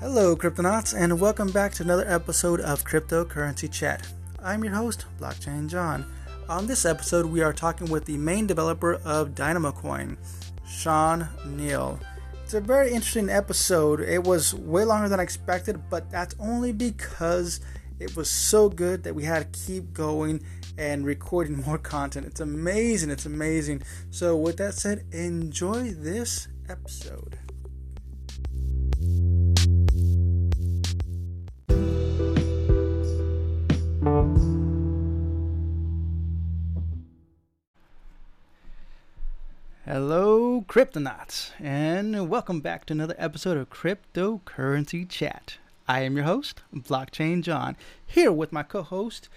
Hello, Cryptonauts, and welcome back to another episode of Cryptocurrency Chat. I'm your host, Blockchain John. On this episode, we are talking with the main developer of Dynamo Coin, Sean Neal. It's a very interesting episode. It was way longer than I expected, but that's only because it was so good that we had to keep going and recording more content. It's amazing. It's amazing. So, with that said, enjoy this episode. Hello, Cryptonauts, and welcome back to another episode of Cryptocurrency Chat. I am your host, Blockchain John, here with my co host,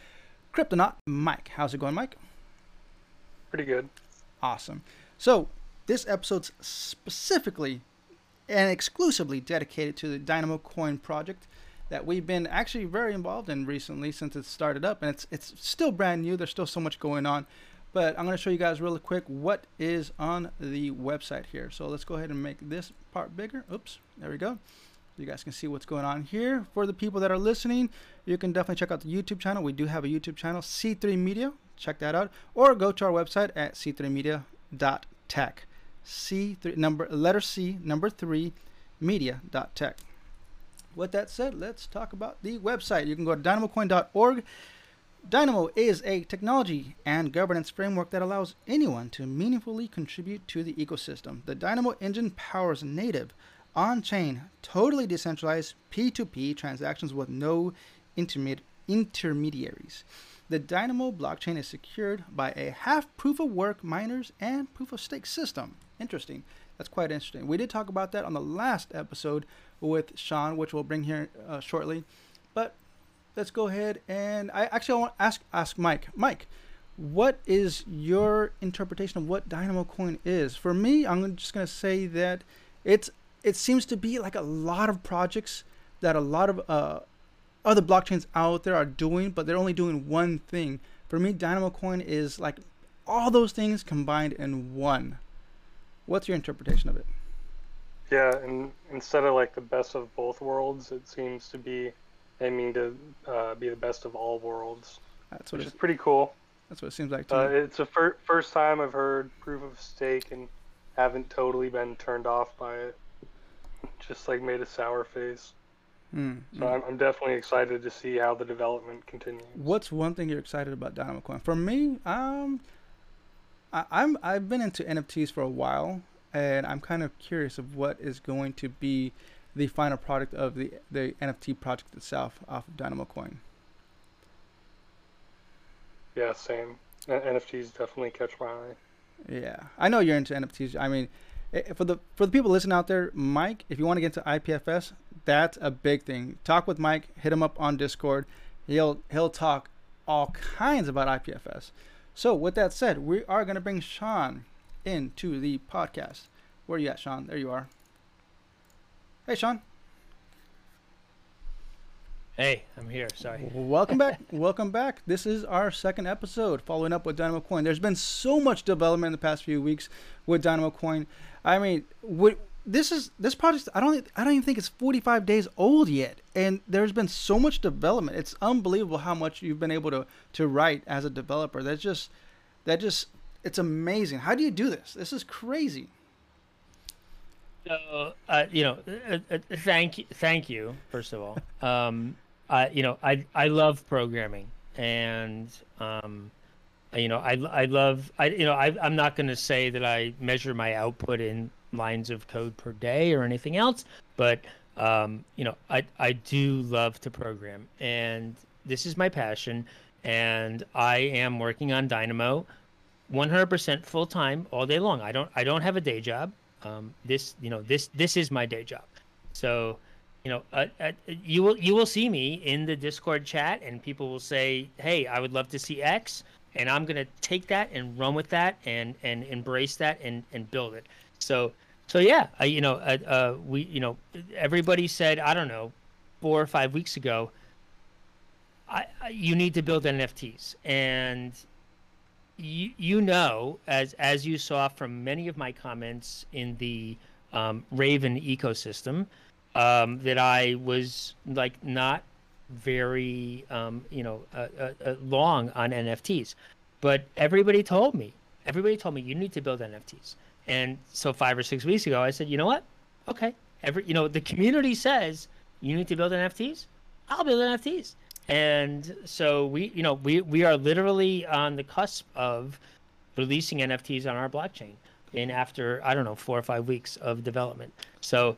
Cryptonaut Mike. How's it going, Mike? Pretty good. Awesome. So, this episode's specifically and exclusively dedicated to the Dynamo Coin project that we've been actually very involved in recently since it started up, and it's it's still brand new. There's still so much going on, but I'm going to show you guys really quick what is on the website here. So let's go ahead and make this part bigger. Oops, there we go. So you guys can see what's going on here. For the people that are listening, you can definitely check out the YouTube channel. We do have a YouTube channel, C3 Media. Check that out, or go to our website at c3media.tech. C3 number letter C number three media.tech. With that said, let's talk about the website. You can go to dynamocoin.org. Dynamo is a technology and governance framework that allows anyone to meaningfully contribute to the ecosystem. The Dynamo engine powers native, on chain, totally decentralized P2P transactions with no intermedi- intermediaries. The Dynamo blockchain is secured by a half proof of work miners and proof of stake system. Interesting. That's quite interesting. We did talk about that on the last episode with Sean, which we'll bring here uh, shortly. But let's go ahead and I actually I want to ask ask Mike. Mike, what is your interpretation of what Dynamo Coin is? For me, I'm just going to say that it's it seems to be like a lot of projects that a lot of uh, other blockchains out there are doing, but they're only doing one thing. For me, Dynamo Coin is like all those things combined in one. What's your interpretation of it? Yeah, and instead of like the best of both worlds, it seems to be aiming to uh, be the best of all worlds. That's what which it's, is pretty cool. that's what it seems like to Uh, me. it's the fir- first time I've heard proof of stake and haven't totally been turned off by it. Just like made a sour face. Mm, So mm. I'm, I'm definitely excited to see how the development continues. What's one thing you're excited about Dynamo Coin? For me, um, I, I'm I've been into NFTs for a while, and I'm kind of curious of what is going to be the final product of the the NFT project itself off of Dynamo Coin. Yeah, same. NFTs definitely catch my eye. Yeah, I know you're into NFTs. I mean, eh, eh, for the for the people listening out there, Mike, if you want to get into IPFS, that's a big thing. Talk with Mike. Hit him up on Discord. He'll he'll talk all kinds about IPFS. So with that said, we are gonna bring Sean into the podcast. Where are you at, Sean? There you are. Hey, Sean. Hey, I'm here. Sorry. Welcome back. Welcome back. This is our second episode following up with Dynamo Coin. There's been so much development in the past few weeks with Dynamo Coin. I mean, what this is this project I don't I don't even think it's 45 days old yet and there's been so much development. It's unbelievable how much you've been able to to write as a developer. That's just that just it's amazing. How do you do this? This is crazy. So, uh, you know, uh, uh, thank you, thank you. First of all, um, I, you know, I I love programming, and um, you know, I I love I you know I I'm not going to say that I measure my output in lines of code per day or anything else, but um, you know, I I do love to program, and this is my passion, and I am working on Dynamo, 100% full time all day long. I don't I don't have a day job. Um, this you know this this is my day job, so you know uh, uh, you will you will see me in the Discord chat, and people will say, "Hey, I would love to see X," and I'm gonna take that and run with that and and embrace that and and build it. So so yeah, you know uh, uh, we you know everybody said I don't know four or five weeks ago. I you need to build NFTs and you, you know, as as you saw from many of my comments in the um, Raven ecosystem, um, that I was like not very um, you know uh, uh, uh, long on NFTs, but everybody told me, everybody told me you need to build NFTs. And so five or six weeks ago, I said, you know what? Okay, every you know the community says you need to build NFTs. I'll build NFTs. And so we, you know, we we are literally on the cusp of releasing NFTs on our blockchain in after I don't know four or five weeks of development. So,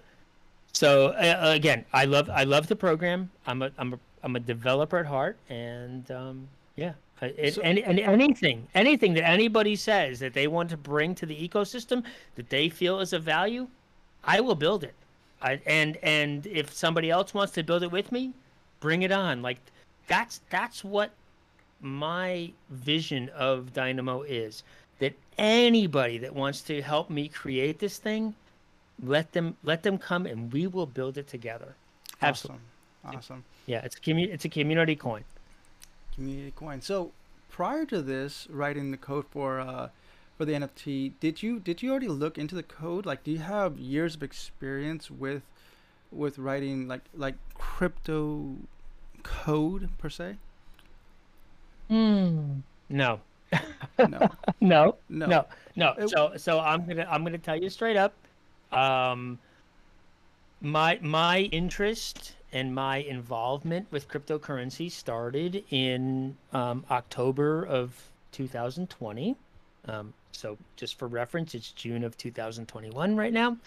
so uh, again, I love I love the program. I'm a I'm a I'm a developer at heart, and um, yeah, it, so, and, and anything anything that anybody says that they want to bring to the ecosystem that they feel is of value, I will build it. I, and and if somebody else wants to build it with me, bring it on. Like that's that's what my vision of Dynamo is. That anybody that wants to help me create this thing, let them let them come and we will build it together. Absolutely. Awesome. awesome. Yeah, it's a commu- it's a community coin. Community coin. So prior to this, writing the code for uh, for the NFT, did you did you already look into the code? Like, do you have years of experience with with writing like like crypto code per se? Mm, no. no. no. No. No. No. So so I'm gonna I'm gonna tell you straight up. Um, my my interest and my involvement with cryptocurrency started in um, October of 2020. Um, so just for reference, it's June of 2021 right now.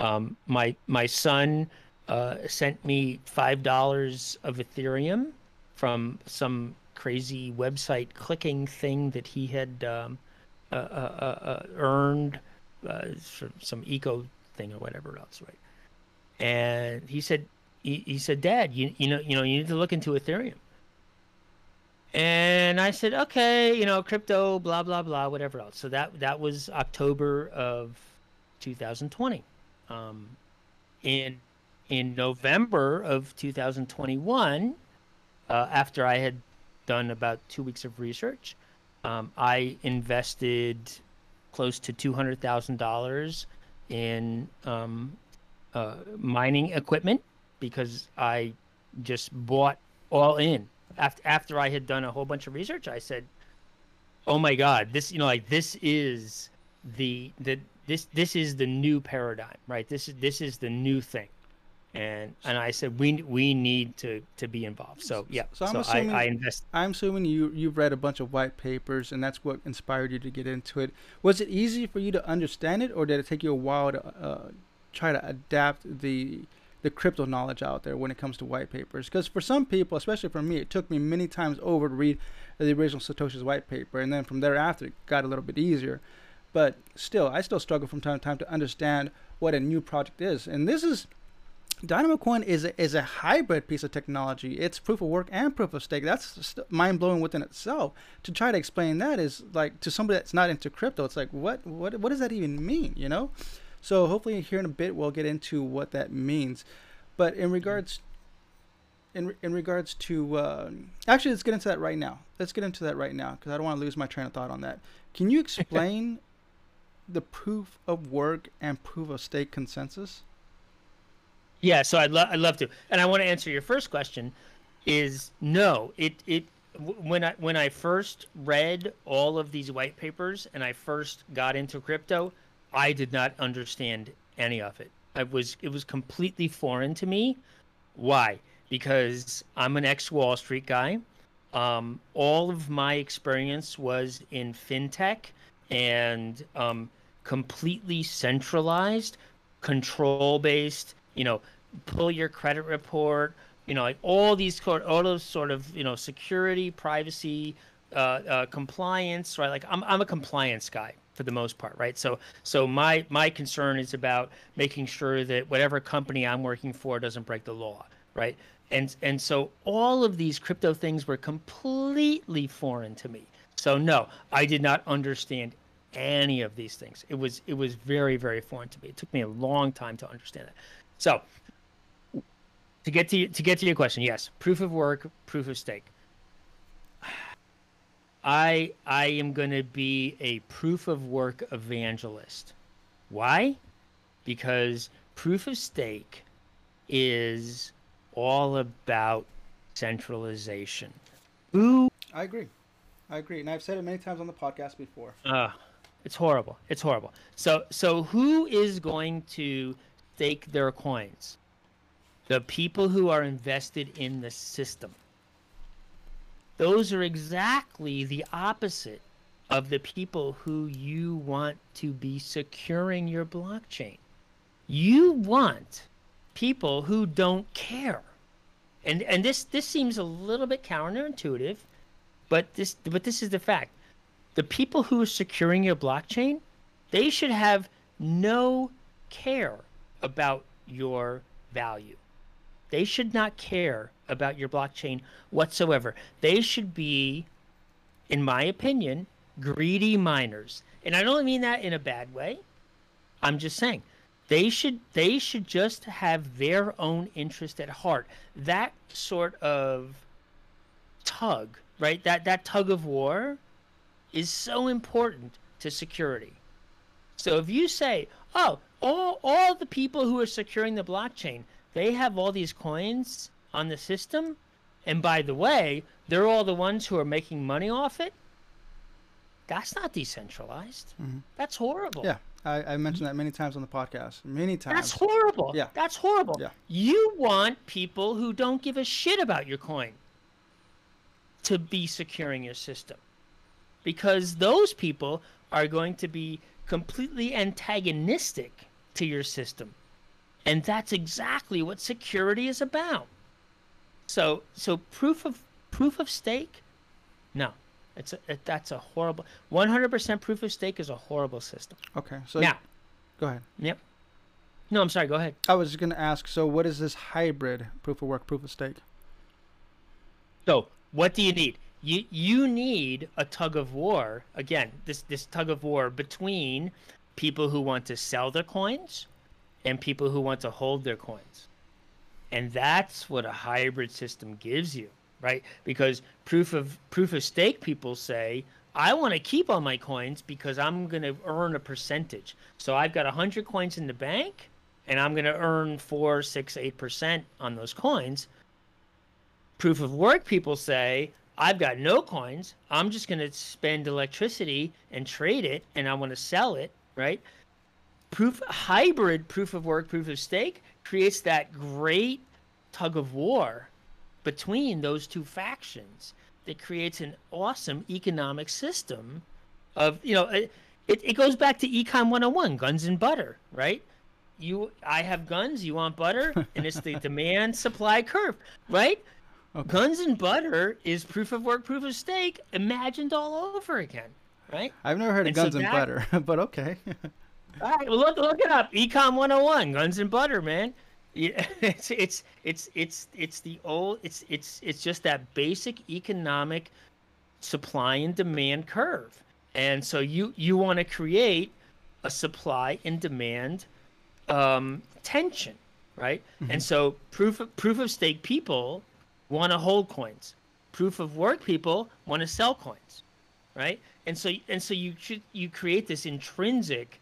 Um, my my son uh, sent me five dollars of Ethereum from some crazy website clicking thing that he had um, uh, uh, uh, uh earned uh, some eco thing or whatever else, right? And he said, he, he said, Dad, you you know you know you need to look into Ethereum. And I said, okay, you know, crypto, blah blah blah, whatever else. So that that was October of 2020. Um, in in November of 2021, uh, after I had done about two weeks of research, um, I invested close to two hundred thousand dollars in um, uh, mining equipment because I just bought all in. After after I had done a whole bunch of research, I said, "Oh my God, this you know like this is the the this this is the new paradigm, right? This is this is the new thing." And and I said we we need to to be involved. So yeah, so, I'm so assuming, I, I invest. I'm assuming you you've read a bunch of white papers, and that's what inspired you to get into it. Was it easy for you to understand it, or did it take you a while to uh, try to adapt the the crypto knowledge out there when it comes to white papers? Because for some people, especially for me, it took me many times over to read the original Satoshi's white paper, and then from thereafter it got a little bit easier. But still, I still struggle from time to time to understand what a new project is, and this is Dynamo Coin is a, is a hybrid piece of technology. It's proof of work and proof of stake. That's mind blowing within itself. To try to explain that is like to somebody that's not into crypto. It's like what what what does that even mean? You know. So hopefully here in a bit we'll get into what that means. But in regards in in regards to uh, actually let's get into that right now. Let's get into that right now because I don't want to lose my train of thought on that. Can you explain the proof of work and proof of stake consensus? Yeah, so I'd, lo- I'd love to. And I want to answer your first question is no, it, it, when I when I first read all of these white papers and I first got into crypto, I did not understand any of it. I was it was completely foreign to me. Why? Because I'm an ex Wall Street guy. Um, all of my experience was in fintech and um, completely centralized, control based you know, pull your credit report, you know, like all these all those sort of you know security, privacy, uh, uh, compliance, right? Like I'm I'm a compliance guy for the most part, right? So so my my concern is about making sure that whatever company I'm working for doesn't break the law, right? And and so all of these crypto things were completely foreign to me. So no, I did not understand any of these things. It was it was very very foreign to me. It took me a long time to understand it. So to get to to get to your question, yes, proof of work, proof of stake. I I am going to be a proof of work evangelist. Why? Because proof of stake is all about centralization. Who I agree. I agree, and I've said it many times on the podcast before. uh, it's horrible. It's horrible. So so who is going to stake their coins? The people who are invested in the system. Those are exactly the opposite of the people who you want to be securing your blockchain. You want people who don't care. And and this this seems a little bit counterintuitive, but this but this is the fact. The people who are securing your blockchain, they should have no care about your value. They should not care about your blockchain whatsoever. They should be, in my opinion, greedy miners. And I don't mean that in a bad way. I'm just saying they should they should just have their own interest at heart. That sort of tug, right? That that tug of war is so important to security. So if you say, "Oh, all all the people who are securing the blockchain, they have all these coins on the system, and by the way, they're all the ones who are making money off it." That's not decentralized. Mm-hmm. That's horrible. Yeah, I, I mentioned that many times on the podcast. Many times. That's horrible. Yeah. That's horrible. Yeah. You want people who don't give a shit about your coin to be securing your system. Because those people are going to be completely antagonistic to your system. And that's exactly what security is about. So so proof of proof of stake? No. It's a, it, that's a horrible 100% proof of stake is a horrible system. Okay, so Now, go ahead. Yep. No, I'm sorry. Go ahead. I was just going to ask. So, what is this hybrid proof of work, proof of stake? So, what do you need? You you need a tug of war again. This this tug of war between people who want to sell their coins and people who want to hold their coins, and that's what a hybrid system gives you, right? Because proof of proof of stake people say. I want to keep all my coins because I'm going to earn a percentage. So I've got 100 coins in the bank and I'm going to earn 4, 6, 8% on those coins proof of work people say i've got no coins i'm just going to spend electricity and trade it and i want to sell it right? Proof hybrid proof of work proof of stake creates that great tug of war between those two factions that creates an awesome economic system of you know it, it, goes back to econ 101 guns and butter right? You i have guns you want butter and it's the demand supply curve right? Okay. Guns and butter is proof of work, proof of stake, imagined all over again, right? I've never heard of And so guns and that- butter, but okay. All right, well look look it up. Econ 101, guns and butter, man. Yeah, It's it's it's it's it's the old it's it's it's just that basic economic supply and demand curve. And so you you want to create a supply and demand um, tension, right? And so proof of, proof of stake people want to hold coins. Proof of work people want to sell coins, right? And so and so you you create this intrinsic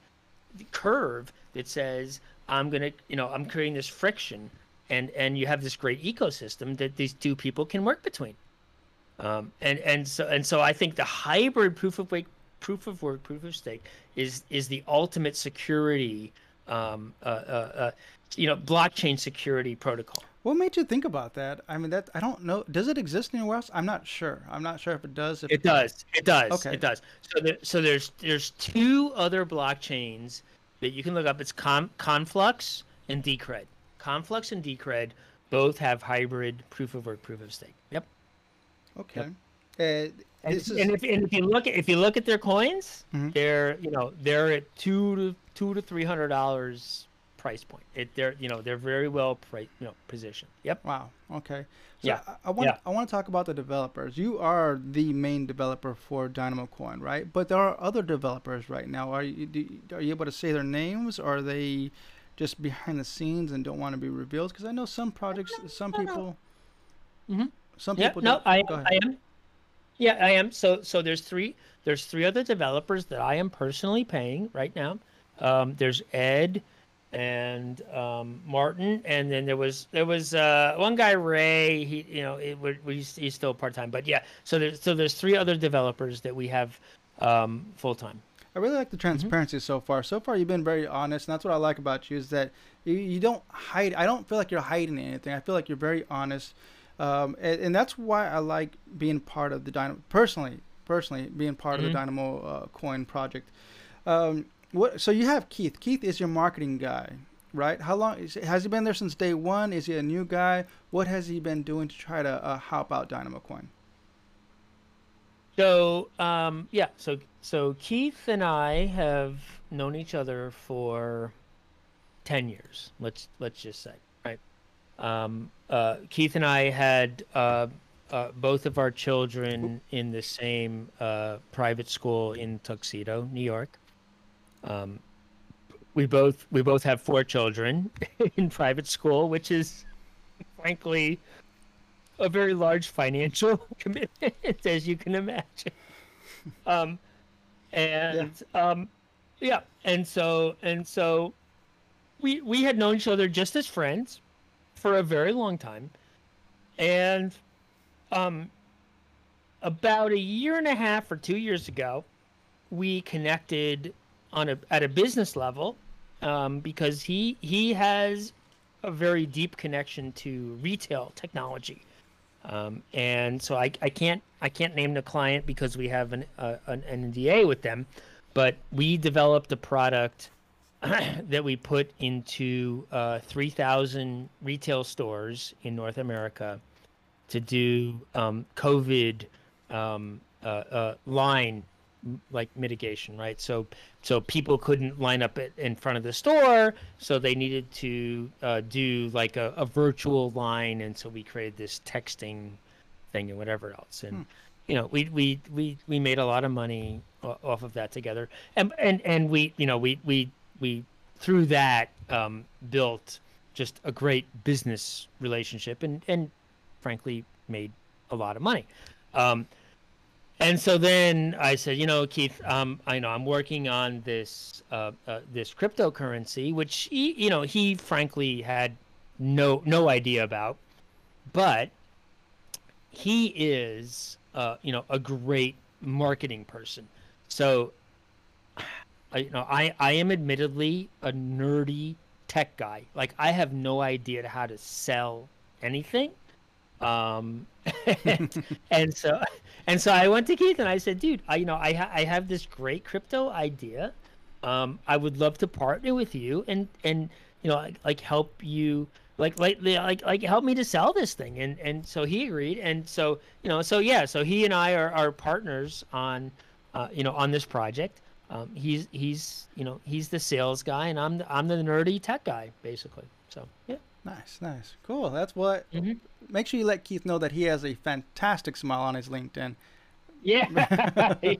curve that says I'm gonna you know I'm creating this friction, and and you have this great ecosystem that these two people can work between. Um, and and so and so I think the hybrid proof of work, proof of work, proof of stake is is the ultimate security, um, uh, uh, uh, you know, blockchain security protocol. What made you think about that? I mean, that I don't know. Does it exist anywhere else? I'm not sure. I'm not sure if it does. If It does. It does. Okay. It does. So there, so there's there's two other blockchains that you can look up. It's Con, Conflux and Decred. Conflux and Decred both have hybrid proof of work, proof of stake. Yep. Okay. Uh, And, is and if, and if you look at if you look at their coins, Mhm. they're you know they're at two to two to three hundred dollars price point. It they're you know they're very well pri- you know positioned. Yep. wow. Okay. So Yeah. I, I want Yeah. I want to talk about the developers. You are the main developer for Dynamo Coin, right? But there are other developers right now. Are you do, are you able to say their names? Or are they just behind the scenes and don't want to be revealed? Because I know some projects, some no, no. people. Mhm. Some Yeah, people. no, don't- I, go ahead. I am. Yeah, I am. So, so there's three. There's three other developers that I am personally paying right now. Um, there's Ed, and um, Martin, and then there was there was uh, one guy Ray. He you know it would he's, still part time, but yeah. So there's so there's three other developers that we have um, full time. I really like the transparency mm-hmm. so far. So far, you've been very honest, and that's what I like about you is that you, you don't hide. I don't feel like you're hiding anything. I feel like you're very honest, um, and, and, that's why I like being part of the Dynamo. Personally, personally, being part mm-hmm. of the mm-hmm. Dynamo uh, Coin project. Um, what? So you have Keith. Keith is your marketing guy, right? How long is, has he been there since day one? Is he a new guy? What has he been doing to try to uh, help out Dynamo Coin? So um, yeah, so so Keith and I have known each other for ten years. Let's let's just say right. Um, uh, Keith and I had uh, uh, both of our children in the same uh, private school in Tuxedo, New York. Um, we both we both have four children in private school, which is frankly a very large financial commitment, as you can imagine. Um, and yeah. um, yeah, and so and so, we we had known each other just as friends for a very long time, and um, about a year and a half or two years ago, we connected on a at a business level um, because he he has a very deep connection to retail technology. Um, and so I, I can't I can't name the client because we have an uh, an NDA with them, but we developed a product that we put into uh, 3,000 retail stores in North America to do um, COVID um, uh, uh line like mitigation, right? So so people couldn't line up at, in front of the store, so they needed to uh, do like a, a, virtual line, and so we created this texting thing and whatever else, and hmm. you know we we we we made a lot of money off of that together, and and and we you know we we we through that um, built just a great business relationship, and and frankly made a lot of money. Um, and so then I said, you know, Keith, um, I know I'm working on this uh, uh, this cryptocurrency, which he, you know, he frankly had no no idea about, but he is, uh, you know, a great marketing person. So, I, you know, I I am admittedly a nerdy tech guy. Like I have no idea how to sell anything. Um, and, so and so I went to Keith and I said, dude, I you know I ha- I have this great crypto idea. Um, I would love to partner with you and and you know like, like help you like like like like help me to sell this thing and and so he agreed and so you know so yeah so he and I are, are partners on uh, you know on this project. Um, he's he's you know he's the sales guy and I'm the, I'm the nerdy tech guy basically. So yeah. Nice, nice, cool. That's what. Mm-hmm. Make sure you let Keith know that he has a fantastic smile on his LinkedIn. Yeah,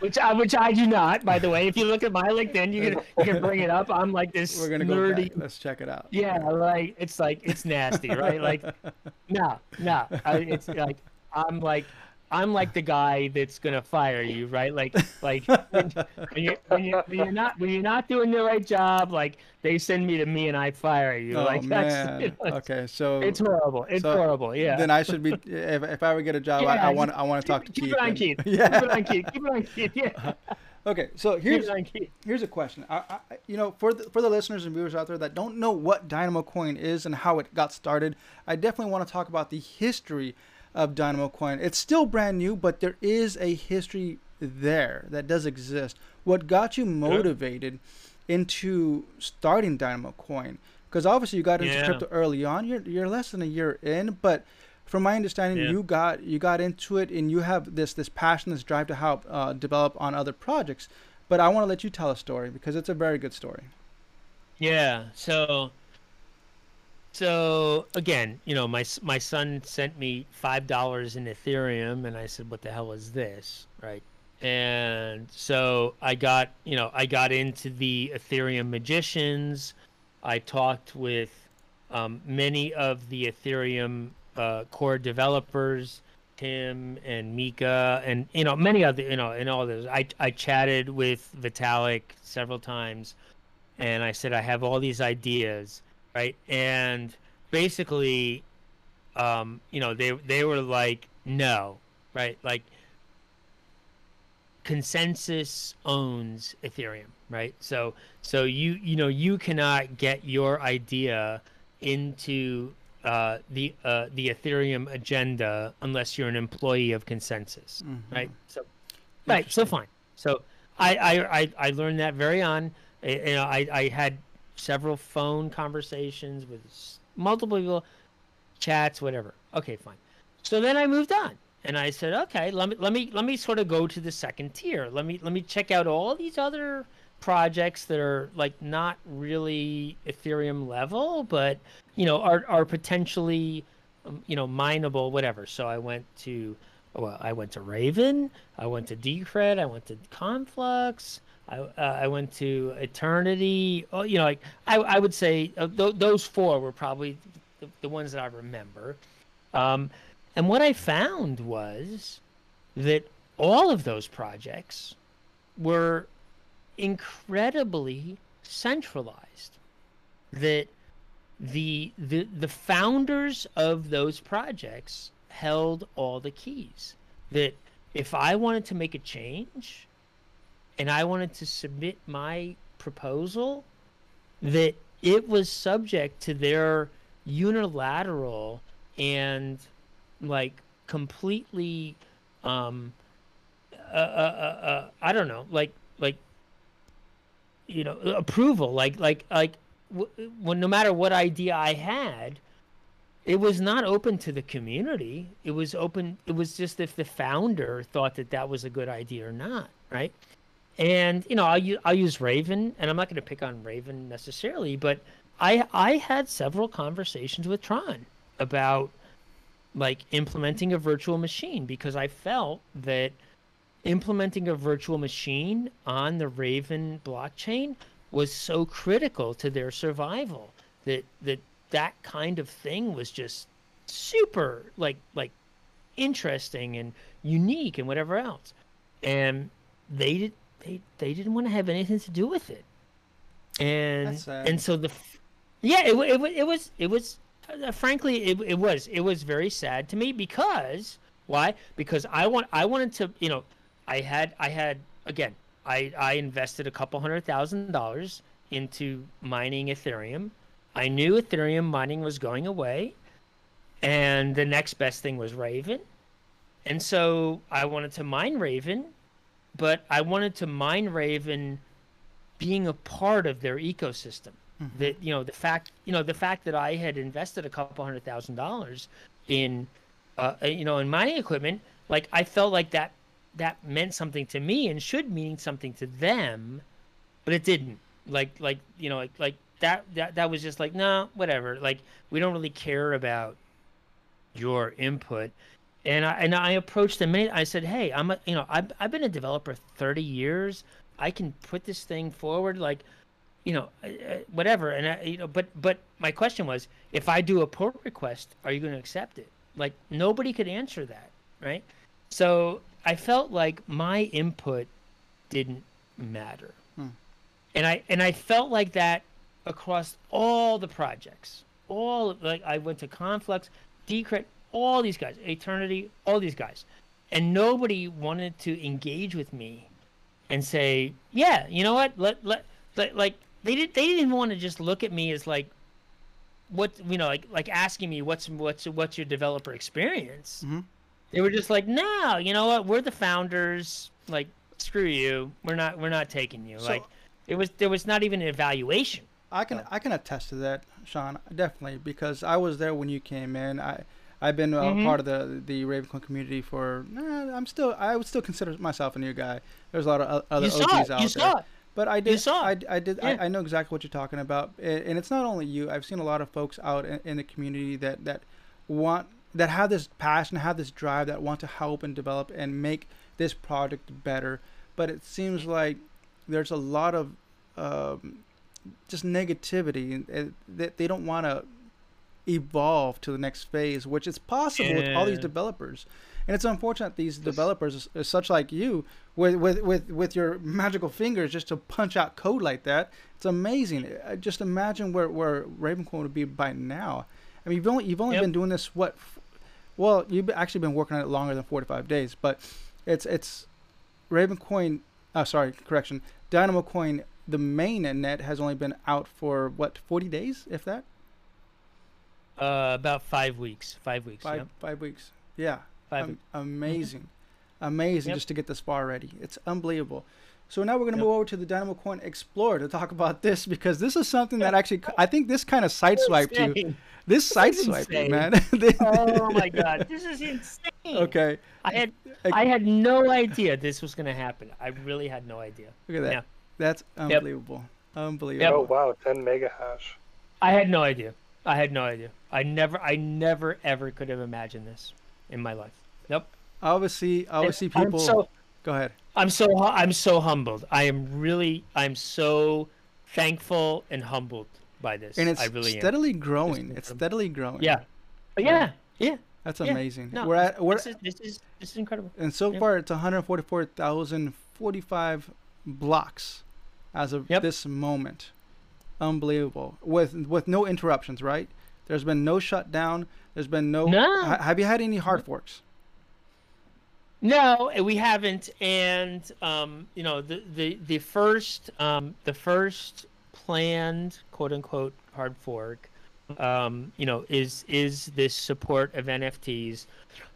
which I which I do not. By the way, if you look at my LinkedIn, you can you can bring it up. I'm like this. We're gonna nerdy. go. Let's check it out. Yeah, like it's like it's nasty, right? Like, no, no, it's like I'm like I'm like the guy that's gonna fire you, right? Like, like when, you, when, you, when you're not when you're not doing the right job, like they send me to me and I fire you. Oh like, man. You know, okay, so it's horrible. It's so horrible. Yeah. Then I should be if, if I ever get a job, yeah, I, I want I want to talk to keep Keith. It on Keith. Yeah. Keep it on Keith. Keep it on Keith. Yeah. Okay, so here's here's a question. I, I, you know, for the, for the listeners and viewers out there that don't know what Dynamo Coin is and how it got started, I definitely want to talk about the history of Dynamo Coin. It's still brand new, but there is a history there that does exist. What got you motivated into starting Dynamo Coin? Because obviously you got into yeah. crypto early on. You're you're less than a year in, but from my understanding, yeah. you got you got into it and you have this this passion, this drive to help uh, develop on other projects. But I want to let you tell a story because it's a very good story. Yeah. So so again, you know, my my son sent me five dollars in Ethereum, and I said, "What the hell is this?" Right? And so I got, you know, I got into the Ethereum magicians. I talked with um, many of the Ethereum uh, core developers, Tim and Micah, and you know many other, you know, and all those. I I chatted with Vitalik several times and I said I have all these ideas, right? And basically, um, you know, they they were like, no, right? Like ConsenSys owns Ethereum, right? So so you you know you cannot get your idea into uh, the uh, the Ethereum agenda unless you're an employee of ConsenSys, Mhm. right? So right, so fine. So I I, I, I learned that very on. You know, I, I had several phone conversations with multiple people, chats, whatever. Okay, fine. So then I moved on, and I said, okay, let me let me let me sort of go to the second tier. Let me let me check out all these other projects that are like not really Ethereum level, but you know are are potentially um, you know mineable, whatever. So I went to well, I went to Raven, I went to Decred, I went to Conflux, I uh, I went to Aeternity. Oh, you know, like I I would say uh, th- those four were probably the, the ones that I remember. Um, and what I found was that all of those projects were incredibly centralized. That the the the founders of those projects held all the keys. That if I wanted to make a change and I wanted to submit my proposal, that it was subject to their unilateral and like completely um uh, uh, uh, uh, I don't know like like you know approval like like like w- when no matter what idea I had it was not open to the community. It was open it was just if the founder thought that that was a good idea or not right and you know I'll, use raven and i'm not going to pick on raven necessarily but i i had several conversations with tron about like implementing a virtual machine because i felt that implementing a virtual machine on the raven blockchain was so critical to their survival that that that kind of thing was just super like like interesting and unique and whatever else. And they did they they didn't want to have anything to do with it. And and so the yeah it, it, it was it was uh, frankly it, it was it was very sad to me because why? Because i want i wanted to you know i had i had again i i invested a couple hundred thousand dollars into mining ethereum. I knew ethereum mining was going away and the next best thing was raven. And so i wanted to mine raven but i wanted to mine raven being a part of their ecosystem. That you know the fact you know the fact that I had invested a couple hundred thousand dollars in uh, you know in mining equipment like I felt like that that meant something to me and should mean something to them but it didn't. Like like you know like like that that that was just like no whatever. Like we don't really care about your input and I and I approached them I said hey I'm a you know I've, I've been a developer 30 years I can put this thing forward like you know, uh, uh, whatever. And I, you know, but but my question was, if I do a pull request, are you going to accept it? Like nobody could answer that, right? So I felt like my input didn't matter, Hmm. and I and I felt like that across all the projects. All like I went to Conflux, Decred, all these guys, Aeternity, all these guys, and nobody wanted to engage with me and say, yeah, you know what, let let, let like they did they didn't want to just look at me as like what you know like like asking me what's what's what's your developer experience? Mhm. they were just like no you know what? We're the founders. Like screw you. We're not we're not taking you. So- like it was there was not even an evaluation. I can I can attest to that, Sean, definitely because I was there when you came in. I I've been a Mhm. part of the the Ravencoin community for. I'm still I would still consider myself a new guy. There's a lot of other you OGs it out you there. saw But I did. saw I. I did. Yeah. I, I know exactly what you're talking about, and, it's not only you. I've seen a lot of folks out in, in the community that that want that have this passion, have this drive, that want to help and develop and make this project better. But it seems like there's a lot of um, just negativity, that they don't want to evolve to the next phase, which is possible with all these developers. and it's unfortunate these developers, is such like you, with with with with your magical fingers, just to punch out code like that. It's amazing. Uh, Just imagine where where Ravencoin would be by now. I mean, you've only you've only Yep. been doing this what? Well, you've actually been working on it longer than forty five days, but it's it's Ravencoin. Oh, sorry, correction. Dynamo Coin, the main net has only been out for what forty days, if that. Uh, about five weeks. Five weeks. Five Yep. five weeks. Yeah. Five. Am- weeks. amazing. Amazing Yep. just to get this far ready, It's unbelievable. So now we're going to Yep. move over to the Dynamo Coin Explorer to talk about this because this is something that actually I think this kind of sideswiped you. This This is sideswiped you, man. oh my god, this is insane. Okay. I had I had no idea this was gonna happen. I really had no idea. Look at that. Yeah. That's unbelievable. Unbelievable. Oh wow, 10 mega hash. I had no idea. I had no idea. I never I never ever could have imagined this in my life. Nope. I always see I always see people so go ahead. I'm so I'm so humbled. I am really I'm so thankful and humbled by this. And it's I really am. steadily growing. It's steadily growing. Yeah. Yeah. Yeah. That's yeah. amazing. No, we're at we're This is this is this is incredible. and so yeah. far it's 144,045 blocks as of Yep. this moment. Unbelievable. With with no interruptions, right? There's been no shutdown. There's been no No. Ha- have you had any hard forks? No, we haven't. And um, you know, the the the first um, the first planned quote unquote hard fork, um, you know, is is this support of NFTs.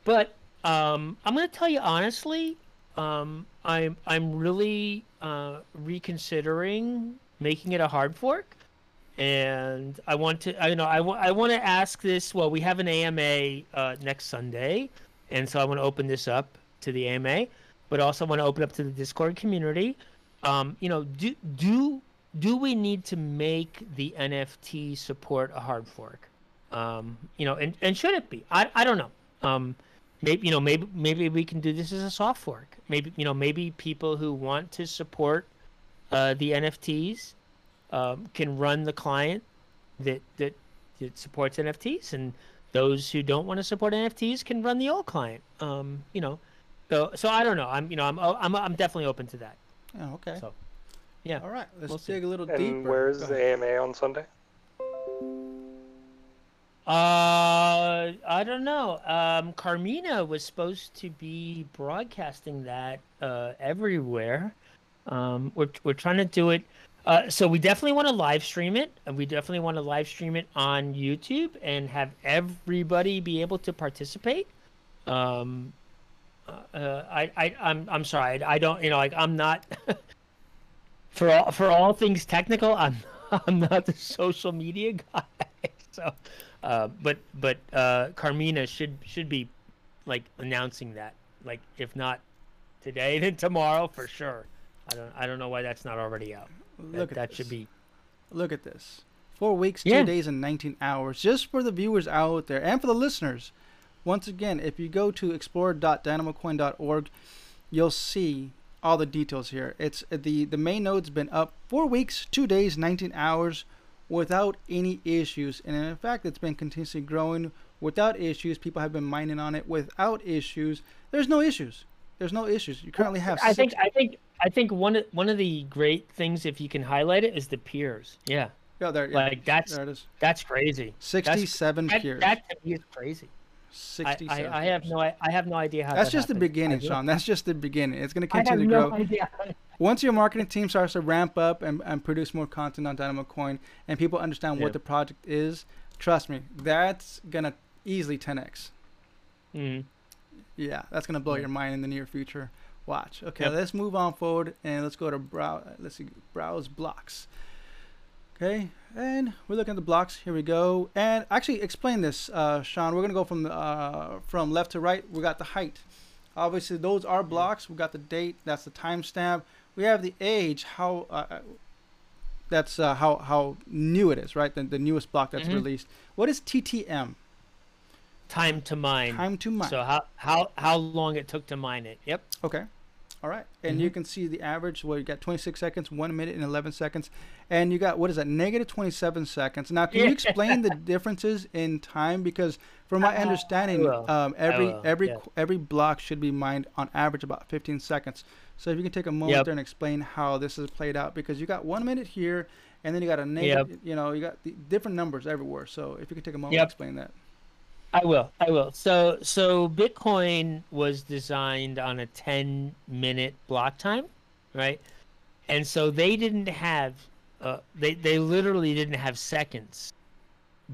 But um, I'm going to tell you honestly, um, I'm I'm really uh, reconsidering making it a hard fork. And I want to, I you know, I want I want to ask this. Well, we have an AMA uh, next Sunday, and so I want to open this up to the AMA, but also want to open up to the Discord community. Um, you know, do do do we need to make the NFT support a hard fork? Um, you know, and, and should it be? I, I don't know. Um, maybe you know maybe maybe we can do this as a soft fork. Maybe you know maybe people who want to support uh, the NFTs um, can run the client that, that that supports NFTs, and those who don't want to support NFTs can run the old client. Um, you know, so so I don't know. I'm you know I'm I'm I'm definitely open to that. Oh, okay. So, yeah. All right. Let's we'll see. dig a little And deeper. where's the. AMA on Sunday? Uh, I don't know. Um, Carmina was supposed to be broadcasting that uh, everywhere. Um, we're we're trying to do it. Uh, so we definitely want to live stream it, we definitely want to live stream it on YouTube and have everybody be able to participate. Um, uh, I I I'm I'm sorry. I, I don't you know like I'm not for all for all things technical. I'm I'm not the social media guy. So, uh, but but uh, Carmina should should be like announcing that. Like if not today, then tomorrow for sure. I don't I don't know why that's not already out. That, Look at that this. should be. Look at this. Four weeks, two Yeah. days, and 19 hours. Just for the viewers out there and for the listeners. Once again, if you go to explore.dynamocoin.org, you'll see all the details here. It's uh, the the main node's been up four weeks, two days, 19 hours, without any issues. And in fact, it's been continuously growing without issues. People have been mining on it without issues. There's no issues. There's no issues. You currently have. I think I think I think one of one of the great things if you can highlight it is the peers. Yeah, Yeah, there, yeah, like that's there it is. that's crazy. 67 That, peers. that me is crazy. 67 I, I have no I, I have no idea how That's that just the beginning, Sean. That's just the beginning. It's going to I continue to no grow. idea. Once your marketing team starts to ramp up and, and produce more content on Dynamo Coin and people understand Yeah. what the project is, trust me, that's going to easily 10x. Mhm. Yeah, that's going to blow Yeah. your mind in the near future. Watch. Okay, Yep. let's move on forward and let's go to brow. Let's see, browse blocks. Okay, and we're looking at the blocks. Here we go. And actually, explain this, uh, Sean. We're gonna go from uh, from left to right. We got the height. Obviously, those are blocks. We got the date. That's the timestamp. We have the age. How uh, that's uh, how how new it is, right? The, the newest block that's Mhm. released. What is TTM? Time to mine. Time to mine. So how how how long it took to mine it? Yep. Okay. All right, and you Mhm. can see the average. Well, you got 26 seconds, one minute and 11 seconds, and you got what is that? Negative 27 seconds. Now, can you explain the differences in time? Because from my understanding, um, every every yeah. every block should be mined on average about 15 seconds. So if you can take a moment Yep. there and explain how this is played out, because you got one minute here, and then you got a negative. You know, you got the different numbers everywhere. So if you could take a moment Yep. explain that. I will. I will. So so Bitcoin was designed on a 10 minute block time, right? And so they didn't have uh, they they literally didn't have seconds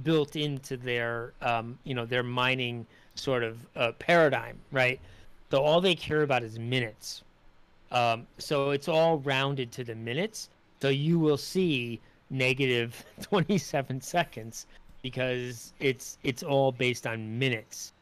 built into their um, you know their mining sort of uh, paradigm, right? So all they care about is minutes. Um, so it's all rounded to the minutes. So you will see negative 27 seconds because it's it's all based on minutes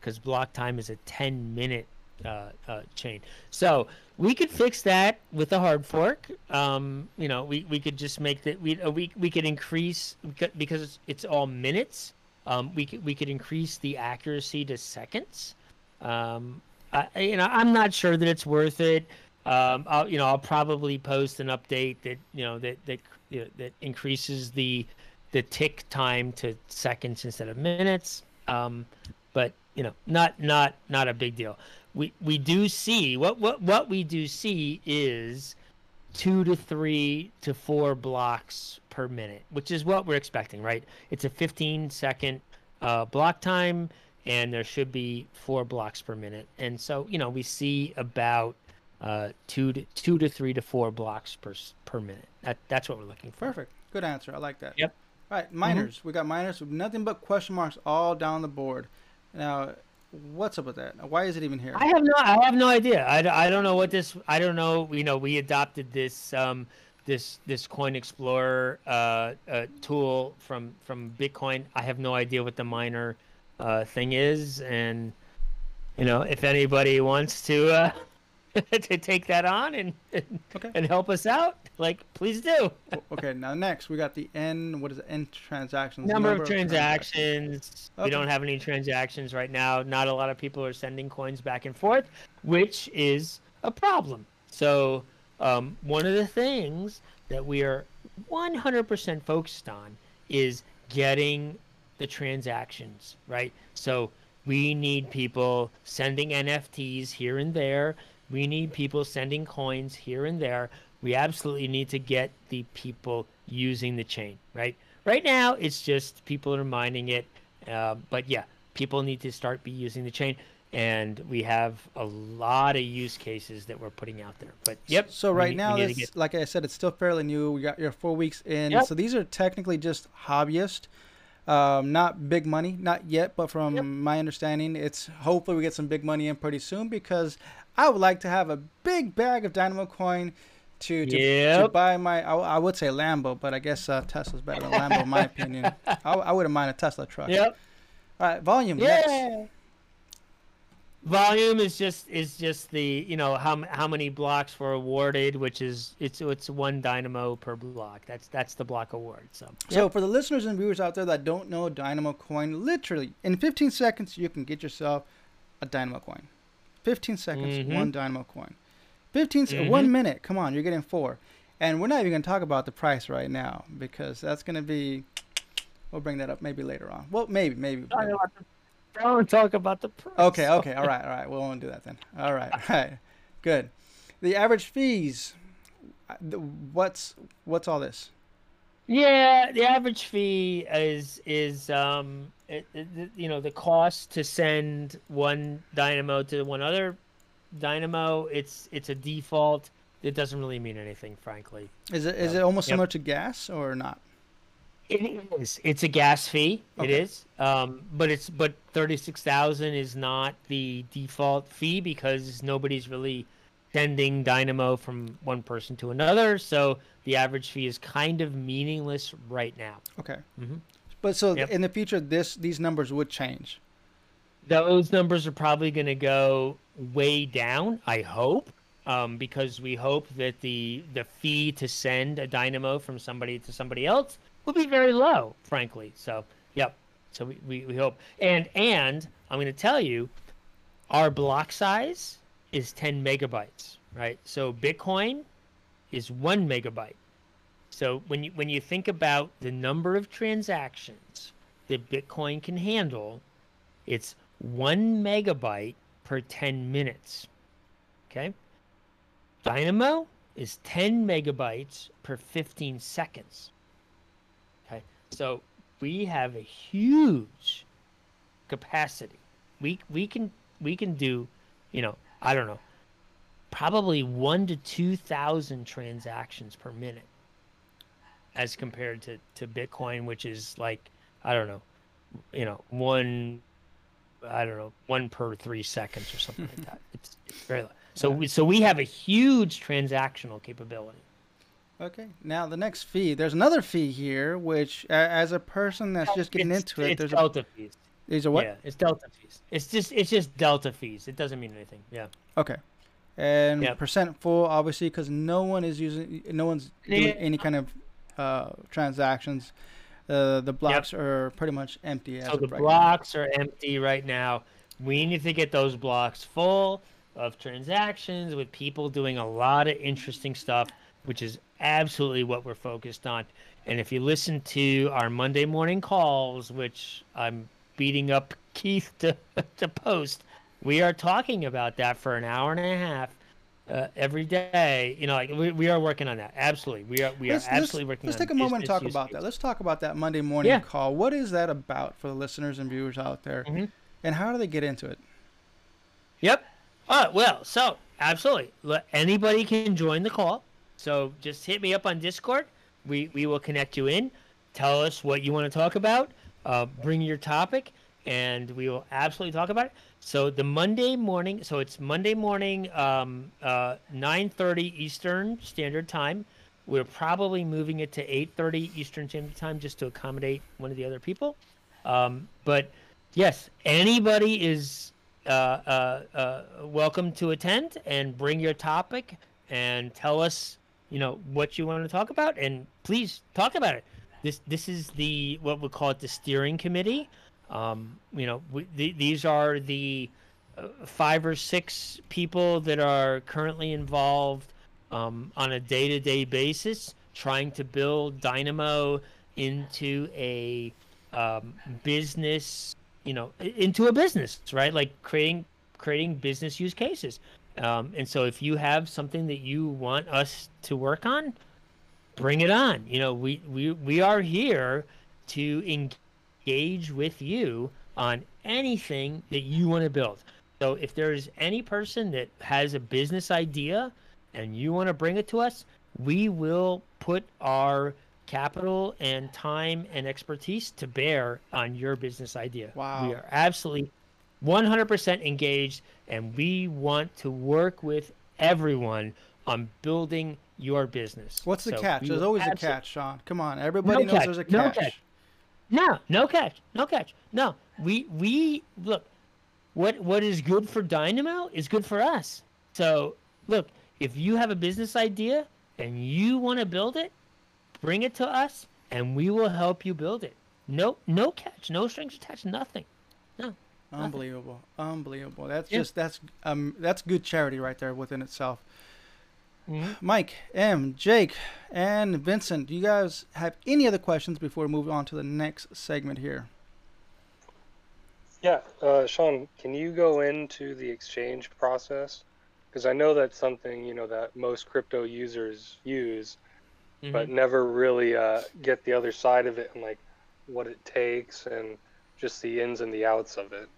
because block time is a 10 minute uh, uh, chain. So we could fix that with a hard fork. Um, you know we, we could just make that we, uh, we we could increase because it's, it's all minutes um, we could we could increase the accuracy to seconds. Um, I, you know I'm not sure that it's worth it. Um, I'll you know I'll probably post an update that you know that that you know, that increases the the tick time to seconds instead of minutes. Um, but you know, not not not a big deal. We we do see what what what we do see is two to three to four blocks per minute, which is what we're expecting, right? It's a 15 second uh, block time, and there should be four blocks per minute, and so you know we see about uh, two to two to three to four blocks per per minute. That that's what we're looking for. Perfect. Good answer. I like that. Yep. All right, miners. We got miners with nothing but question marks all down the board. Now, what's up with that? Why is it even here? I have no, I have no idea. I, I don't know what this. I don't know. You know, we adopted this um this this Coin Explorer uh, uh tool from from Bitcoin. I have no idea what the miner uh thing is, and you know, if anybody wants to uh to take that on and and, Okay. and help us out, like please do. Okay, now next we got the N. What is it? N transactions. Number, of transactions. We Okay. don't have any transactions right now. Not a lot of people are sending coins back and forth, which is a problem. So, um, one of the things that we are 100% focused on is getting the transactions, right? So, we need people sending NFTs here and there. We need people sending coins here and there. We absolutely need to get the people using the chain, right? Right now, it's just people are mining it. Uh, but yeah, people need to start be using the chain. And we have a lot of use cases that we're putting out there. But yep. So right now, we this, get- like I said, it's still fairly new. We got your four weeks in. Yep. So these are technically just hobbyists. Um, not big money, not yet, but from Yep. my understanding, it's hopefully we get some big money in pretty soon because I would like to have a big bag of Dynamo Coin to to, to buy my. I, I would say Lambo, but I guess uh, Tesla's better than Lambo in my opinion. I, I wouldn't mind a Tesla truck. Yep. All right, volume next. Yeah. Volume is just is just the you know how how many blocks were awarded, which is it's it's one dynamo per block. That's that's the block award. So So for the listeners and viewers out there that don't know Dynamo Coin, literally in 15 seconds you can get yourself a Dynamo Coin. 15 seconds, Mhm. one Dynamo Coin. 15 se- Mhm. one minute. Come on, you're getting four. And we're not even going to talk about the price right now because that's going to be. We'll bring that up maybe later on. Well, maybe, maybe. Maybe. Don't talk about the price. Okay, okay, all right, all right. We won't do that then. All right, all right, good. The average fees. uh, What's what's all this? Yeah, the average fee is is um it, it- you know the cost to send one dynamo to one other dynamo. It's it's a default. It doesn't really mean anything, frankly. Is it is it almost Yep. similar to gas or not? It is. It's a gas fee. It Okay. is. Um, but it's but thirty six thousand is not the default fee because nobody's really sending dynamo from one person to another. So the average fee is kind of meaningless right now. Okay. Mhm. But so Yep. in the future, this these numbers would change. Those numbers are probably going to go way down. I hope. Um, because we hope that the the fee to send a dynamo from somebody to somebody else will be very low, frankly. So, yep. So we, we, we hope. And and I'm going to tell you, our block size is 10 megabytes. right? So Bitcoin is one megabyte. So when you when you think about the number of transactions that Bitcoin can handle, it's one megabyte per 10 minutes. Okay. Dynamo is 10 megabytes per 15 seconds. So we have a huge capacity. We we can we can do, you know, I don't know, probably one to two thousand transactions per minute, as compared to to Bitcoin, which is like I don't know, you know, one, I don't know, one per three seconds or something like that. It's, it's very low. So we, so we have a huge transactional capability. Okay. Now the next fee. There's another fee here, which uh, as a person that's just getting It's- into it, it's there's delta a fees. there's a what? Yeah, it's delta fees. It's just it's just delta fees. It doesn't mean anything. Yeah. Okay. And Yep. percent full, obviously, because no one is using, no one's doing Yeah. any kind of uh, transactions. Uh, the blocks are pretty much empty. As So the of right now. blocks are empty right now. We need to get those blocks full of transactions with people doing a lot of interesting stuff, which is absolutely what we're focused on. And if you listen to our Monday morning calls, which I'm beating up Keith to, to post, we are talking about that for an hour and a half uh, every day. You know, like we, we are working on that. Absolutely, we are we are Let's, let's- absolutely working let's take a moment to business talk about cases. that. Let's talk about that Monday morning Yeah. call. What is that about for the listeners and viewers out there, Mhm. and how do they get into it? Yep. Oh, well, so absolutely. Anybody can join the call. So just hit me up on Discord. We we will connect you in. Tell us what you want to talk about. Uh, bring your topic, and we will absolutely talk about it. So the Monday morning. So it's Monday morning, um, uh, 9:30 Eastern Standard Time. We're probably moving it to 8:30 Eastern Standard Time just to accommodate one of the other people. Um, but yes, anybody is uh, uh, uh, welcome to attend and bring your topic and tell us, you know, what you want to talk about, and please talk about it. This this is the what we call it the steering committee. Um, you know, we, th- these are the uh, five or six people that are currently involved um, on a day-to-day basis, trying to build Dynamo into a um, business you know into a business right like creating creating business use cases um, and so if you have something that you want us to work on bring it on you know we we, we are here to engage with you on anything that you want to build so if there's any person that has a business idea and you want to bring it to us we will put our capital and time and expertise to bear on your business idea. Wow. We are absolutely 100% engaged and we want to work with everyone on building your business. What's the So catch? There's always a catch, Sean. Come on, everybody knows catch, there's a no catch. catch. No, no catch. No catch. No. We we look what what is good for Dynamo is good for us. So, look, if you have a business idea and you want to build it, bring it to us and we will help you build it. No no catch, no strings attached, nothing. No. Unbelievable, unbelievable. That's Yeah. just that's um that's good charity right there within itself. Mhm. Mike, M, Jake, and Vincent, do you guys have any other questions before we move on to the next segment here? Yeah, uh, Sean, can you go into the exchange process? Because I know that's something you know that most crypto users use, but Mm-hmm. never really uh, get the other side of it and like what it takes and just the ins and the outs of it.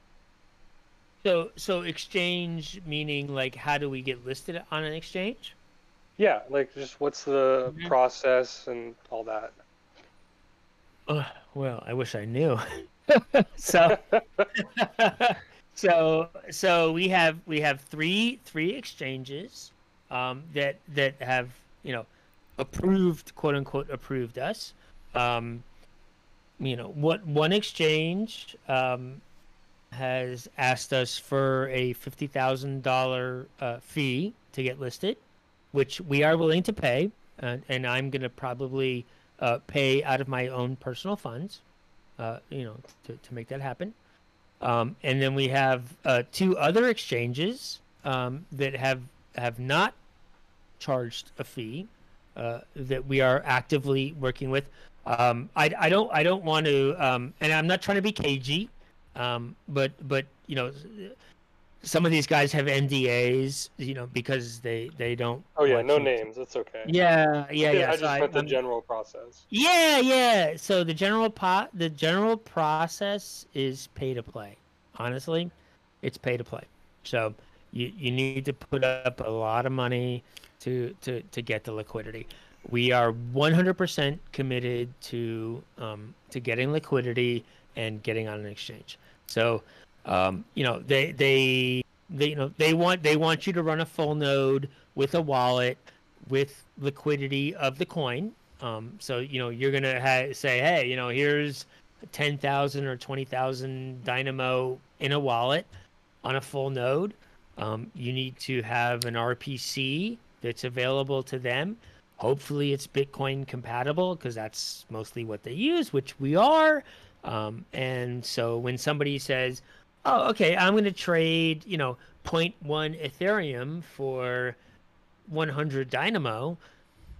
So so exchange meaning like how do we get listed on an exchange? Yeah, like just what's the Mhm. process and all that. Uh, well, I wish I knew. so, so, so we have we have three three exchanges um, that that have you know approved quote unquote approved us. Um, you know what one exchange um, has asked us for a fifty thousand dollar uh, fee to get listed, which we are willing to pay, uh, and I'm going to probably uh, pay out of my own personal funds, uh, you know, to, to make that happen. Um, and then we have uh, two other exchanges um, that have have not charged a fee uh, that we are actively working with. Um, I, I don't I don't want to, um, and I'm not trying to be cagey, um, but but you know, some of these guys have NDAs, you know, because they they don't. Oh yeah, no you- names. It's okay. Yeah, yeah, yeah. I just so I- the I'm- general process. yeah, yeah. So the general pot, the general process is pay to play. Honestly, it's pay to play. So you you need to put up a lot of money to to to get the liquidity. We are 100% committed to um, to getting liquidity and getting on an exchange. So um, you know they they they you know they want they want you to run a full node with a wallet with liquidity of the coin um, so you know you're gonna ha- say, hey, you know, here's ten thousand or twenty thousand Dynamo in a wallet on a full node. Um, you need to have an RPC that's available to them. Hopefully, it's Bitcoin compatible because that's mostly what they use, which we are. Um, and so when somebody says, "Oh, okay, I'm going to trade," you know, 0.1 Ethereum for 100 Dynamo,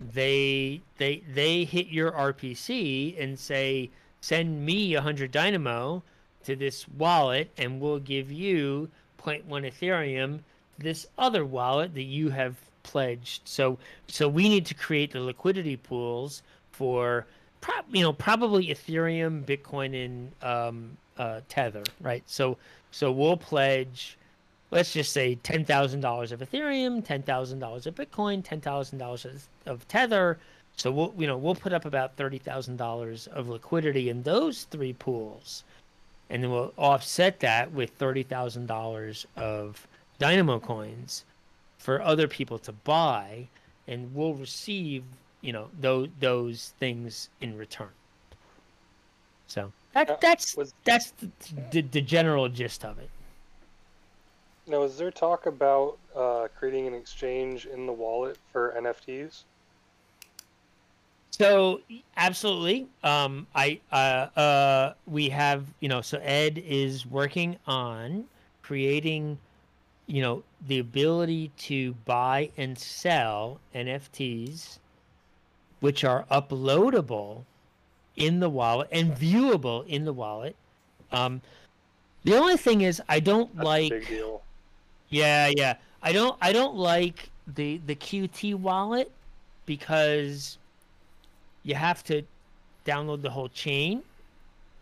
they they they hit your RPC and say send me 100 dynamo to this wallet and we'll give you 0.1 ethereum this other wallet that you have pledged. So so we need to create the liquidity pools for pro- you know probably ethereum bitcoin and um, uh, tether right? So so we'll pledge let's just say ten thousand dollars of Ethereum, ten thousand dollars of Bitcoin, ten thousand dollars of Tether. So we'll you know we'll put up about thirty thousand dollars of liquidity in those three pools, and then we'll offset that with thirty thousand dollars of Dynamo coins for other people to buy, and we'll receive you know those those things in return. So Uh, that that's was- that's the, the, the general gist of it. Now, is there talk about uh, creating an exchange in the wallet for NFTs? So absolutely, um, I uh, uh, we have you know so Ed is working on creating, you know, the ability to buy and sell NFTs, which are uploadable in the wallet and viewable in the wallet. Um, the only thing is, I don't That's like. a big deal. Yeah, yeah. I don't I don't like the the QT wallet because you have to download the whole chain,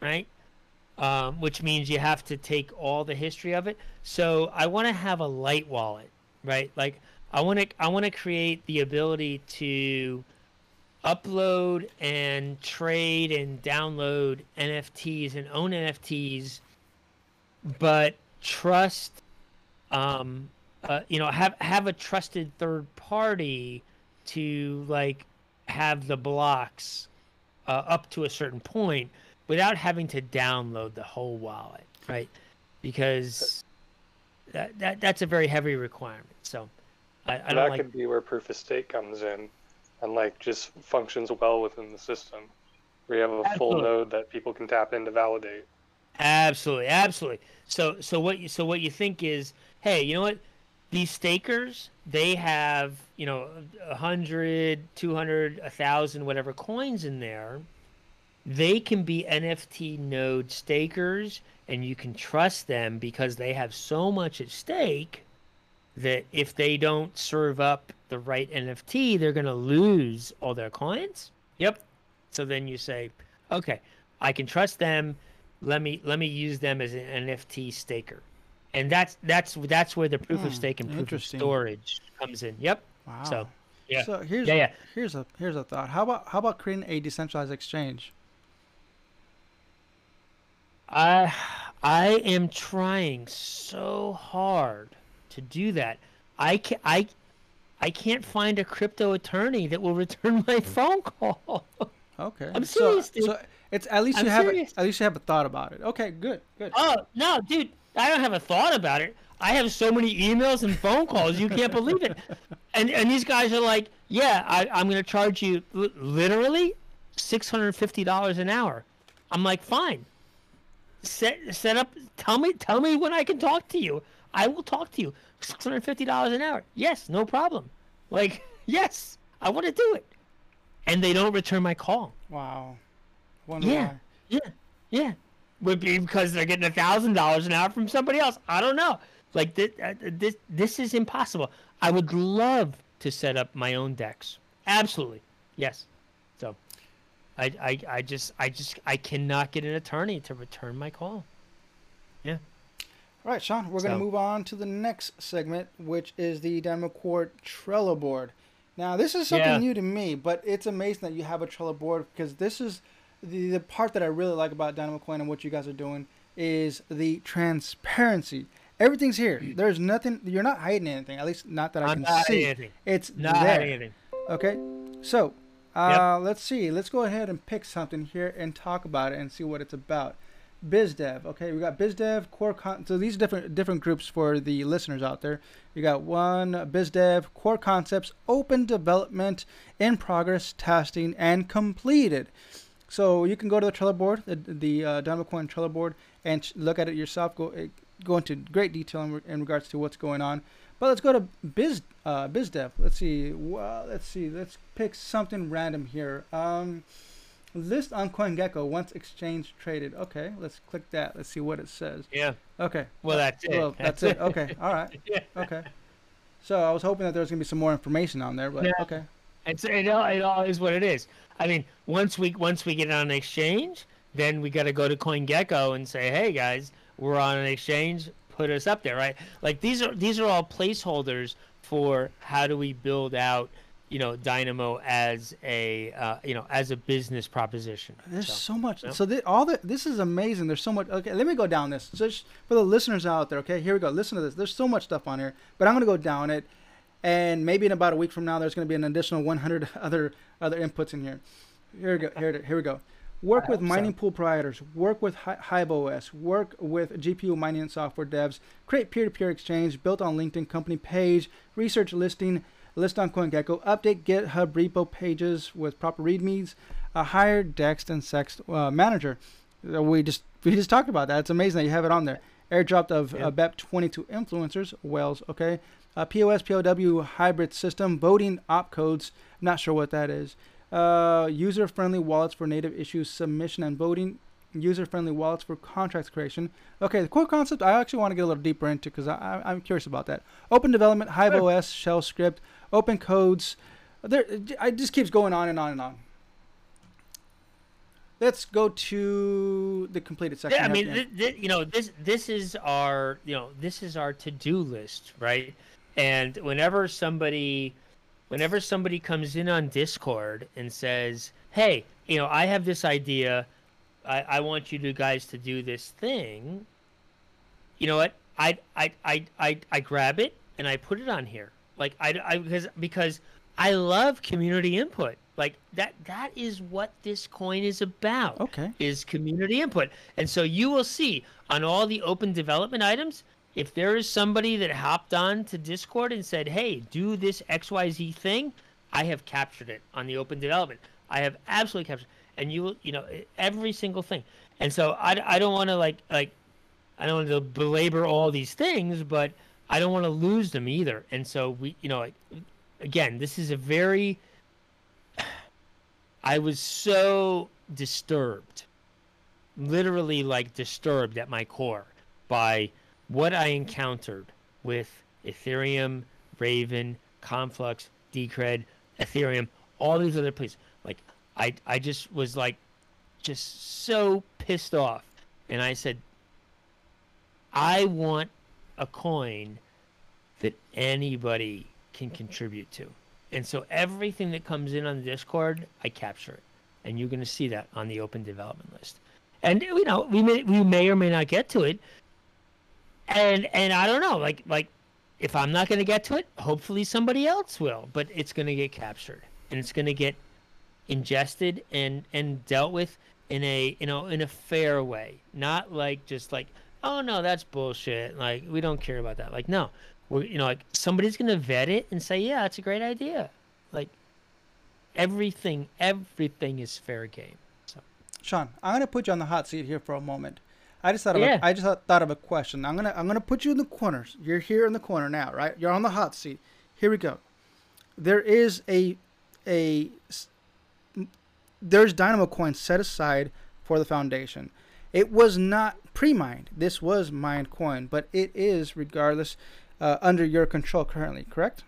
right? Um, which means you have to take all the history of it. So I want to have a light wallet, right? Like I want to I want to create the ability to upload and trade and download NFTs and own NFTs, but trust um uh, you know have have a trusted third party to like have the blocks uh, up to a certain point without having to download the whole wallet right? Because that, that that's a very heavy requirement. So i, I that don't like could be where proof of stake comes in, and like just functions well within the system, where you have a full node that people can tap in to validate. Absolutely, absolutely. So so what you so what you think is, hey, you know what? These stakers, they have, you know, a hundred, two hundred, a thousand, whatever coins in there. They can be NFT node stakers and you can trust them because they have so much at stake that if they don't serve up the right NFT, they're gonna lose all their clients. Yep. So then you say, okay, I can trust them let me let me use them as an NFT staker, and that's that's that's where the proof Hmm, of stake and proof of storage comes in. Yep. Wow. So, yeah. So here's Yeah, yeah. here's a here's a thought. How about how about creating a decentralized exchange? I I am trying so hard to do that. I can I I can't find a crypto attorney that will return my hmm. phone call. Okay. I'm so, serious, dude. So it's at least I'm you have a, at least you have a thought about it. Okay, good, good. oh no, dude! I don't have a thought about it. I have so many emails and phone calls, you can't believe it. And and these guys are like, yeah, I, I'm going to charge you li- literally six hundred fifty dollars an hour. I'm like, fine. Set set up. Tell me tell me when I can talk to you. I will talk to you. Six hundred fifty dollars an hour. Yes, no problem. Like, yes, I want to do it. And they don't return my call. Wow. Wonder Yeah. why. Yeah, yeah. Would be because they're getting a thousand dollars an hour from somebody else. I don't know. Like this, uh, this, this is impossible. I would love to set up my own DEX. Absolutely, yes. So, I, I, I just, I just, I cannot get an attorney to return my call. All right, Sean, we're going to move on to the next segment, which is the Dynamo Court Trello board. Now, this is something Yeah. new to me, but it's amazing that you have a Trello board because this is the, the part that I really like about Dynamo Coin and what you guys are doing is the transparency. Everything's here. There's nothing. You're not hiding anything. At least not that I I'm can not see. anything. It's Not there. hiding anything. Okay, so uh, let's see. Let's go ahead and pick something here and talk about it and see what it's about. BizDev. Okay, we got BizDev core. Con- so these are different different groups for the listeners out there. You got one BizDev core concepts, open development, in progress, testing, and completed. So you can go to the Trello board, the, the uh, Coin Trello board, and look at it yourself. Go uh, go into great detail in, in regards to what's going on. But let's go to Biz uh, BizDev. Let's see. Well, let's see. Let's pick something random here. Um, list on CoinGecko once exchange traded. Okay, let's click that. Let's see what it says. Yeah. Okay. Well, that's it. Well, that's it. Okay. All right. Yeah. Okay. So I was hoping that there was gonna be some more information on there, but Yeah. okay. It's it all, it all is what it is. I mean, once we once we get on an exchange, then we got to go to CoinGecko and say, "Hey guys, we're on an exchange. Put us up there, right?" Like these are these are all placeholders for how do we build out, you know, Dynamo as a uh, you know as a business proposition. There's So, so, much. yeah. So thi- all the this is amazing. There's so much. Okay, let me go down this. Just for the listeners out there. Okay, here we go. Listen to this. There's so much stuff on here, but I'm gonna go down it, and maybe in about a week from now, there's gonna be an additional 100 other other inputs in here. Here we go. Here, it- here we go. Work with hope so. mining pool providers. Work with Hi- HiveOS. Work with GPU mining and software devs. Create peer-to-peer exchange built on LinkedIn company page. Research listing. List on CoinGecko. Update GitHub repo pages with proper readmes. Uh, hire DEX and CEX uh, manager. Uh, We just we just talked about that. It's amazing that you have it on there. Airdropped of Yeah. uh, BEP 22 influencers. Wells. Okay. Uh, POS POW hybrid system voting opcodes. Not sure what that is. Uh, user-friendly wallets for native issues submission and voting. User-friendly wallets for contracts creation. Okay, the core concept I actually want to get a little deeper into because I, I'm curious about that. Open development, Hive Sure. OS, shell script, opcodes. There, it just keeps going on and on and on. Let's go to the completed section. Yeah, I mean, th- th- you know, this this is our you know this is our to do list, right? And whenever somebody, whenever somebody comes in on Discord and says, "Hey, you know, I have this idea, I, I want you to guys to do this thing," you know what? I I I I I grab it and I put it on here, like I, I because because I love community input. Like that that is what this coin is about okay. is community input. And so you will see on all the open development items, if there is somebody that hopped on to Discord and said, hey, do this XYZ thing, I have captured it on the open development. I have absolutely captured And you will, you know, every single thing. And so I, I don't want to like, like, I don't want to belabor all these things, but I don't want to lose them either. And so we, you know, like, again, this is a very, I was so disturbed, literally like disturbed at my core by what I encountered with Ethereum, Raven, Conflux, Decred, Ethereum, all these other places. Like I I just was like just so pissed off. And I said I want a coin that anybody can contribute to. And so everything that comes in on the Discord, I capture it. And you're going to see that on the open development list. And you know, we may we may or may not get to it. And and I don't know, like like if I'm not going to get to it, hopefully somebody else will, but it's going to get captured and it's going to get ingested and and dealt with in a you know in a fair way, not like just like oh no that's bullshit like we don't care about that like no we're you know like somebody's gonna vet it and say yeah it's a great idea like everything everything is fair game so Sean, I'm gonna put you on the hot seat here for a moment. I just thought of Yeah. a, I just thought- of a question. I'm gonna I'm gonna put you in the corners. You're here in the corner now, right? You're on the hot seat. Here we go. there is a a there's Dynamo coins set aside for the foundation. It was not pre-mined. This was mined coin, but it is regardless uh, under your control currently. Correct?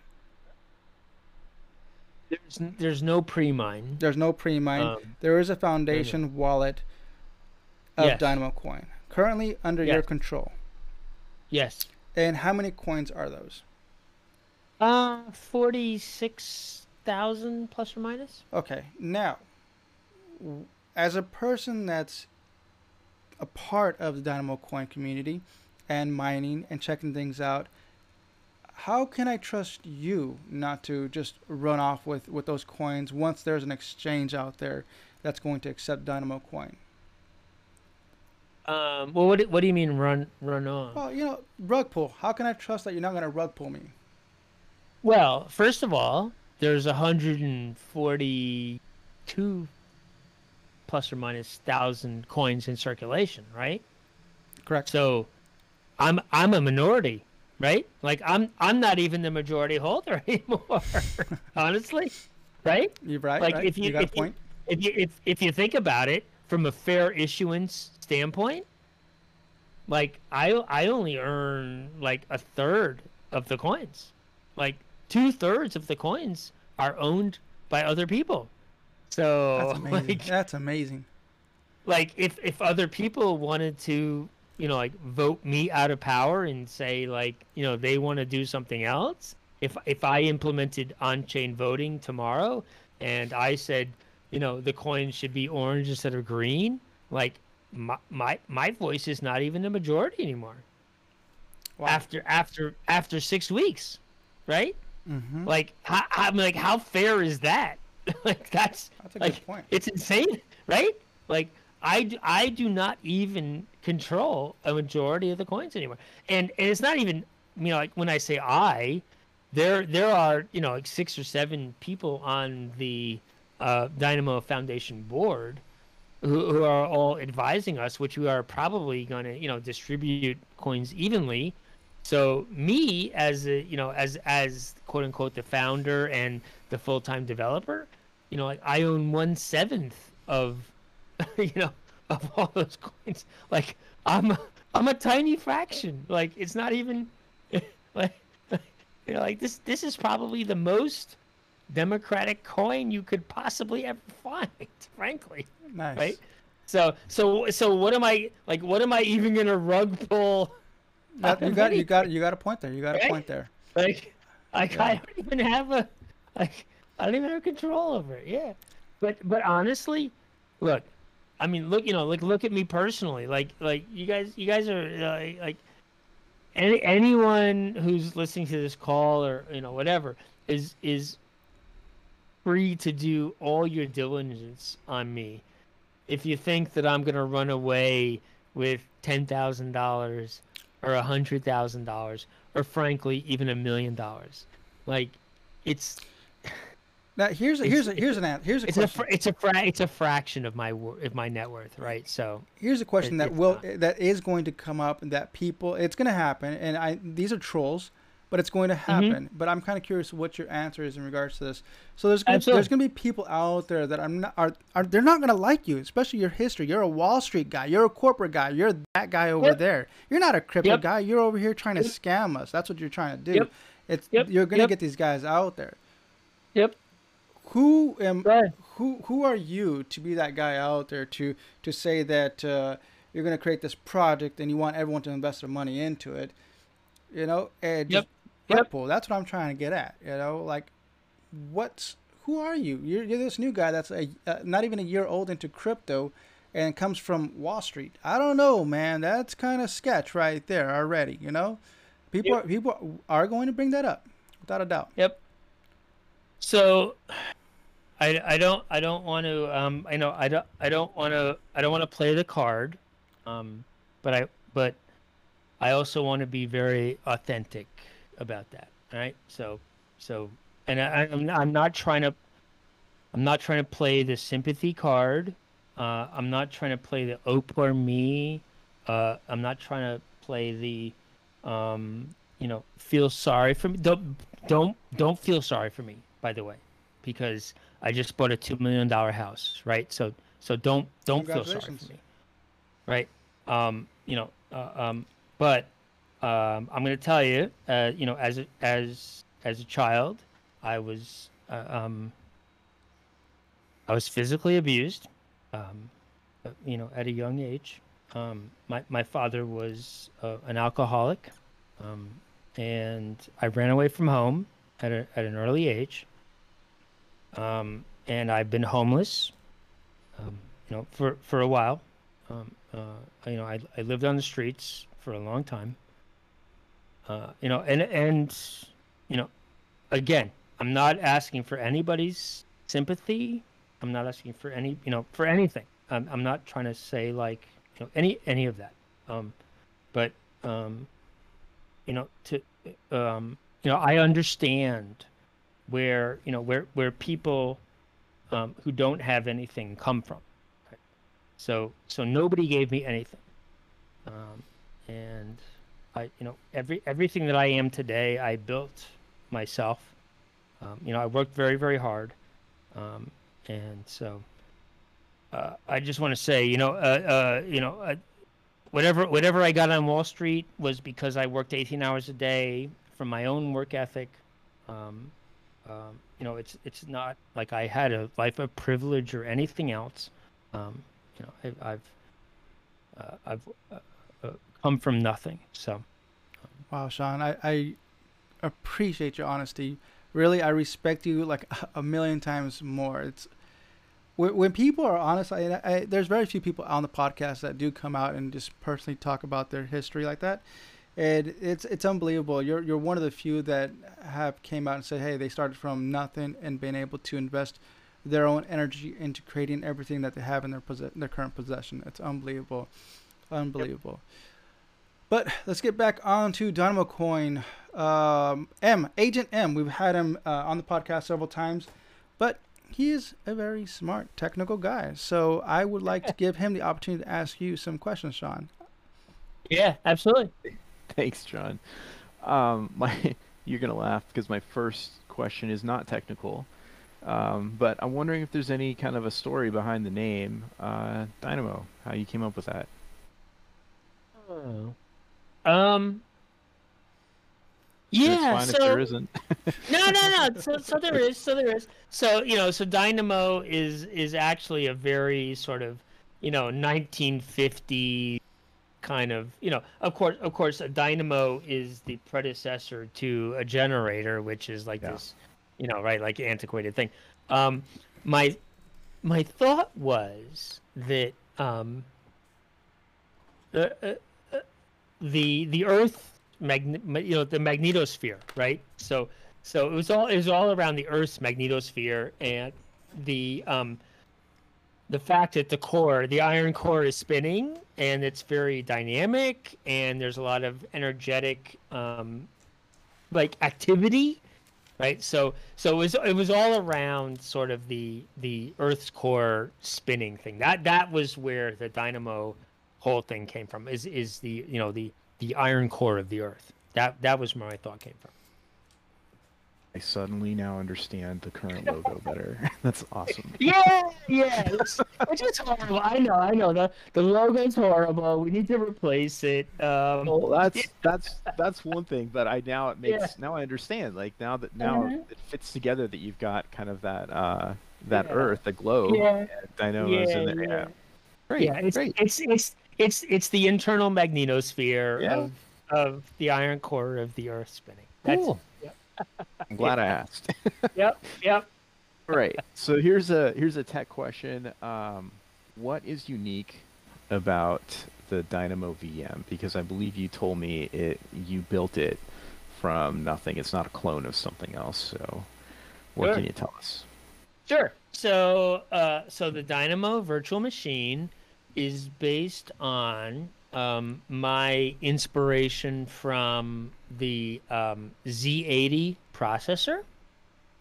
There's there's no pre-mine. There's no pre-mine. Um, there is a foundation wallet of Yes. Dynamo coin currently under your control. yes. And how many coins are those? Uh, forty-six thousand plus or minus. Okay, now, as a person that's a part of the Dynamo Coin community and mining and checking things out, how can I trust you not to just run off with, with those coins once there's an exchange out there that's going to accept Dynamo Coin? Um, well, what do, what do you mean run run on? Well, you know, rug pull. How can I trust that you're not going to rug pull me? Well, first of all, there's 142 plus or minus thousand coins in circulation, right? Correct. So, I'm I'm a minority, right? Like I'm I'm not even the majority holder anymore, honestly, right? You're right. like, right? if you- got if you- If you if if you think about it from a fair issuance standpoint, like I I only earn like a third of the coins, like two thirds of the coins are owned by other people. So That's amazing. like That's amazing. like if if other people wanted to you know like vote me out of power and say like you know they want to do something else if if i implemented on-chain voting tomorrow and i said you know the coins should be orange instead of green like my my, my voice is not even a majority anymore Wow. after after after six weeks right hmm like how, i'm like how fair is that like that's That's a like, good point. It's insane, right? Like I do not even control a majority of the coins anymore, and and it's not even you know like when I say I, there there are you know like six or seven people on the uh, Dynamo Foundation board who, who are all advising us, which we are probably going to you know distribute coins evenly. So me as a you know as as quote unquote the founder and the full time developer, you know, like I own one seventh of, you know, of all those coins. Like I'm, a, I'm a tiny fraction. Like it's not even, like, you know, like this. This is probably the most democratic coin you could possibly ever find. Frankly, Nice. right? So, so, so, what am I like? What am I even gonna rug pull? That- you got you got you got a point there. You got a point there. Like, like Yeah. I don't even have a, like, I don't even have control over it. Yeah, but but honestly, look, I mean, look, you know, like look at me personally. Like like you guys, you guys are uh, like, any anyone who's listening to this call or you know whatever is is free to do all your diligence on me. If you think that I'm gonna run away with ten thousand dollars or a hundred thousand dollars or frankly even a million dollars like it's Now here's a, here's a, here's an here's a it's a question. fr- it's a fra- it's a fraction of my of my net worth right? So here's a question it- that will not. that is going to come up and that people it's going to happen and I these are trolls but it's going to Mm-hmm. happen. But I'm kind of curious what your answer is in regards to this. So there's gonna, there's going to be people out there that I'm not are, are they're not going to like you especially your history. You're a Wall Street guy. You're a corporate guy. You're that guy over Yep. there. You're not a crypto Yep. guy. You're over here trying to Yep. scam us. That's what you're trying to do. It's you're going to get these guys out there. Yep who am Right. who who are you to be that guy out there to to say that uh, you're going to create this project and you want everyone to invest their money into it you know and Yep. just Yep. rug pull, that's what i'm trying to get at you know like what's who are you you're, you're this new guy that's a uh, not even a year old into crypto and comes from wall street i don't know man that's kind of sketch right there already you know people Yep. are, people are going to bring that up without a doubt Yep. So, I, I don't I don't want to um I know I don't I don't want to I don't want to play the card, um, but I but I also want to be very authentic about that. Right. So so and I, I'm I'm not trying to I'm not trying to play the sympathy card. Uh, I'm not trying to play the poor me. Uh, I'm not trying to play the um, you know feel sorry for me. Don't don't don't feel sorry for me. By the way, because I just bought a two million dollar house, right? So so don't don't feel sorry for me, right? Um, you know, uh, um, but um, I'm going to tell you, uh, you know, as a, as as a child, I was uh, um, I was physically abused, um, uh, you know, at a young age. Um, my my father was uh, an alcoholic, um, and I ran away from home at a, at an early age. Um, and I've been homeless, um, you know, for for a while. Um, uh, you know, I I lived on the streets for a long time. Uh, you know, and and you know, again, I'm not asking for anybody's sympathy. I'm not asking for any, you know, for anything. I'm I'm not trying to say like, you know, any any of that. Um, but um, you know, to um, you know, I understand where you know where where people um, who don't have anything come from. So so nobody gave me anything, um, and I you know every everything that I am today I built myself. Um, you know I worked very very hard, um, and so uh, I just want to say you know uh, uh, you know. Uh, Whatever, whatever I got on Wall Street was because I worked 18 hours a day from my own work ethic. Um, um, you know, it's it's not like I had a life of privilege or anything else. Um, you know, I, I've uh, I've uh, uh, come from nothing. So Wow, Sean, I, I appreciate your honesty. Really, I respect you like a million times more. It's when, when people are honest. I, I, there's very few people on the podcast that do come out and just personally talk about their history like that, and it's it's unbelievable. You're you're one of the few that have came out and said, hey, they started from nothing and been able to invest their own energy into creating everything that they have in their possess- their current possession. It's unbelievable, unbelievable. But let's get back on to Dynamo Coin. Um, M, Agent M, we've had him uh, on the podcast several times, but he is a very smart technical guy. So I would like to give him the opportunity to ask you some questions, Sean. yeah, absolutely. Thanks, John. Um, my, you're gonna laugh because my first question is not technical, um, but I'm wondering if there's any kind of a story behind the name uh, Dynamo. How you came up with that? Oh. Um. Yeah. so there isn't. no, no, no. So, so there is. So there is. So you know, so Dynamo is is actually a very sort of, you know, 1950 kind of. You know, of course, of course, a dynamo is the predecessor to a generator, which is like Yeah. this, you know, right, like antiquated thing. Um, my my thought was that um, the uh, uh, the the Earth magn- you know the magnetosphere right so so it was all it was all around the earth's magnetosphere and the um the fact that the core the iron core is spinning and it's very dynamic and there's a lot of energetic um like activity right? So so it was it was all around sort of the the earth's core spinning thing. That that was where the dynamo whole thing came from is is the you know the the iron core of the earth. That that was where my thought came from I suddenly now understand the current logo better. That's awesome. yeah yeah it's, which is horrible i know i know the the logo's horrible we need to replace it um Well, that's that's that's one thing, but I now it makes Yeah. now I understand. Like now that now Mhm. it fits together that you've got kind of that uh that Yeah. Earth, the globe, Yeah. and dynamos in there. yeah. Yeah. Great, yeah it's, great. it's it's it's it's the internal magnetosphere Yeah. of of the iron core of the earth spinning that's Cool. I'm glad I asked. yep yep All right. So here's a here's a tech question. Um, what is unique about the Dynamo VM? Because I believe you told me it you built it from nothing. It's not a clone of something else. So what Sure. can you tell us? Sure. So, uh, so the Dynamo virtual machine is based on um, my inspiration from the um, Z80 processor,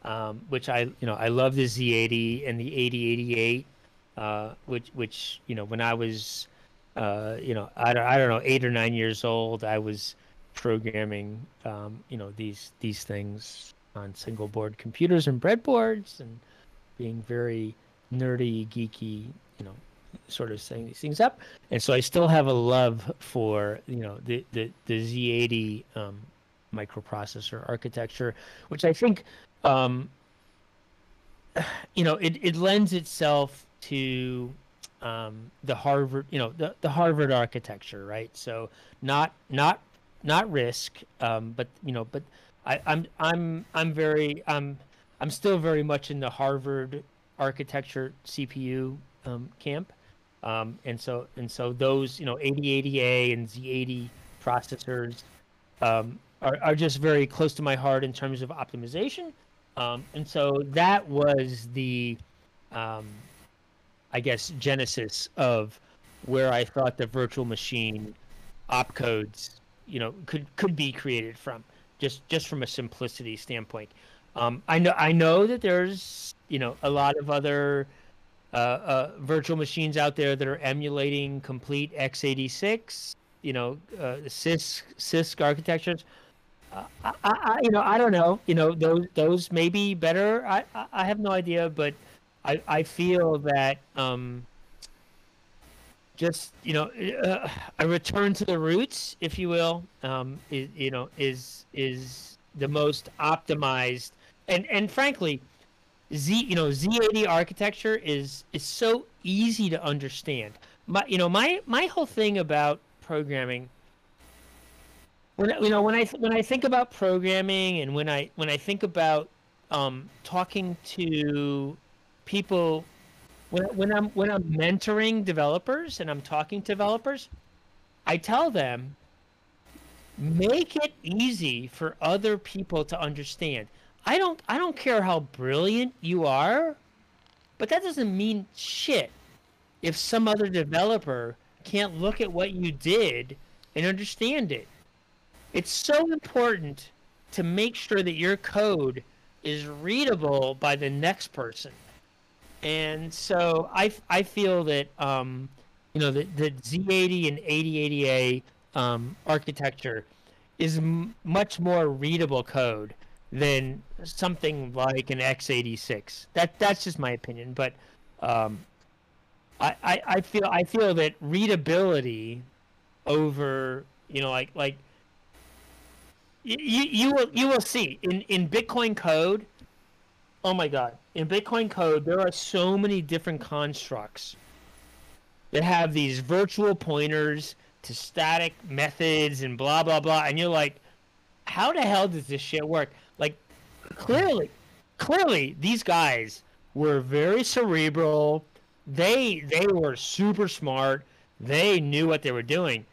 um, which I, you know, I love the Z80 and the 8088, uh, which, which, you know, when I was, uh, you know, I don't, I don't know, eight or nine years old, I was programming, um, you know, these these things on single board computers and breadboards and being very nerdy, geeky, you know, sort of setting these things up. And so I still have a love for, you know, the, the, the Z80 um, microprocessor architecture, which I think, um, you know, it, it lends itself to um, the Harvard, you know, the, the Harvard architecture, right? So not not not RISC, um, but you know, but I, I'm I'm I'm very I'm I'm still very much in the Harvard architecture CPU um, camp, um, and so and so those you know 8080A and Z80 processors um, are are just very close to my heart in terms of optimization, um, and so that was the um, I guess genesis of where I thought the virtual machine opcodes you know could could be created from just just from a simplicity standpoint. Um, I know I know that there's you know a lot of other uh, uh, virtual machines out there that are emulating complete x86, you know, uh, CISC CISC architectures. Uh, I, I, you know, I don't know. You know, those those may be better. I, I, I have no idea, but I, I feel that um, just you know uh, a return to the roots, if you will, um, is you know is is the most optimized and and frankly, Z you know Z80 architecture is is so easy to understand. My you know my my whole thing about programming when you know when I when I think about programming and when I when I think about um, talking to people when, when I'm when I'm mentoring developers and I'm talking to developers, I tell them make it easy for other people to understand. I don't I don't care how brilliant you are, but that doesn't mean shit if some other developer can't look at what you did and understand it. It's so important to make sure that your code is readable by the next person and so I, I feel that um, you know the, the Z80 and 8080A um, architecture is m- much more readable code than something like an x86. That that's just my opinion, but um, I, I, I feel I feel that readability over you know like like you, you will you will see in in Bitcoin code Oh my god. In Bitcoin code, there are so many different constructs that have these virtual pointers to static methods and blah blah blah and you're like how the hell does this shit work? Clearly clearly these guys were very cerebral. They they were super smart. They knew what they were doing.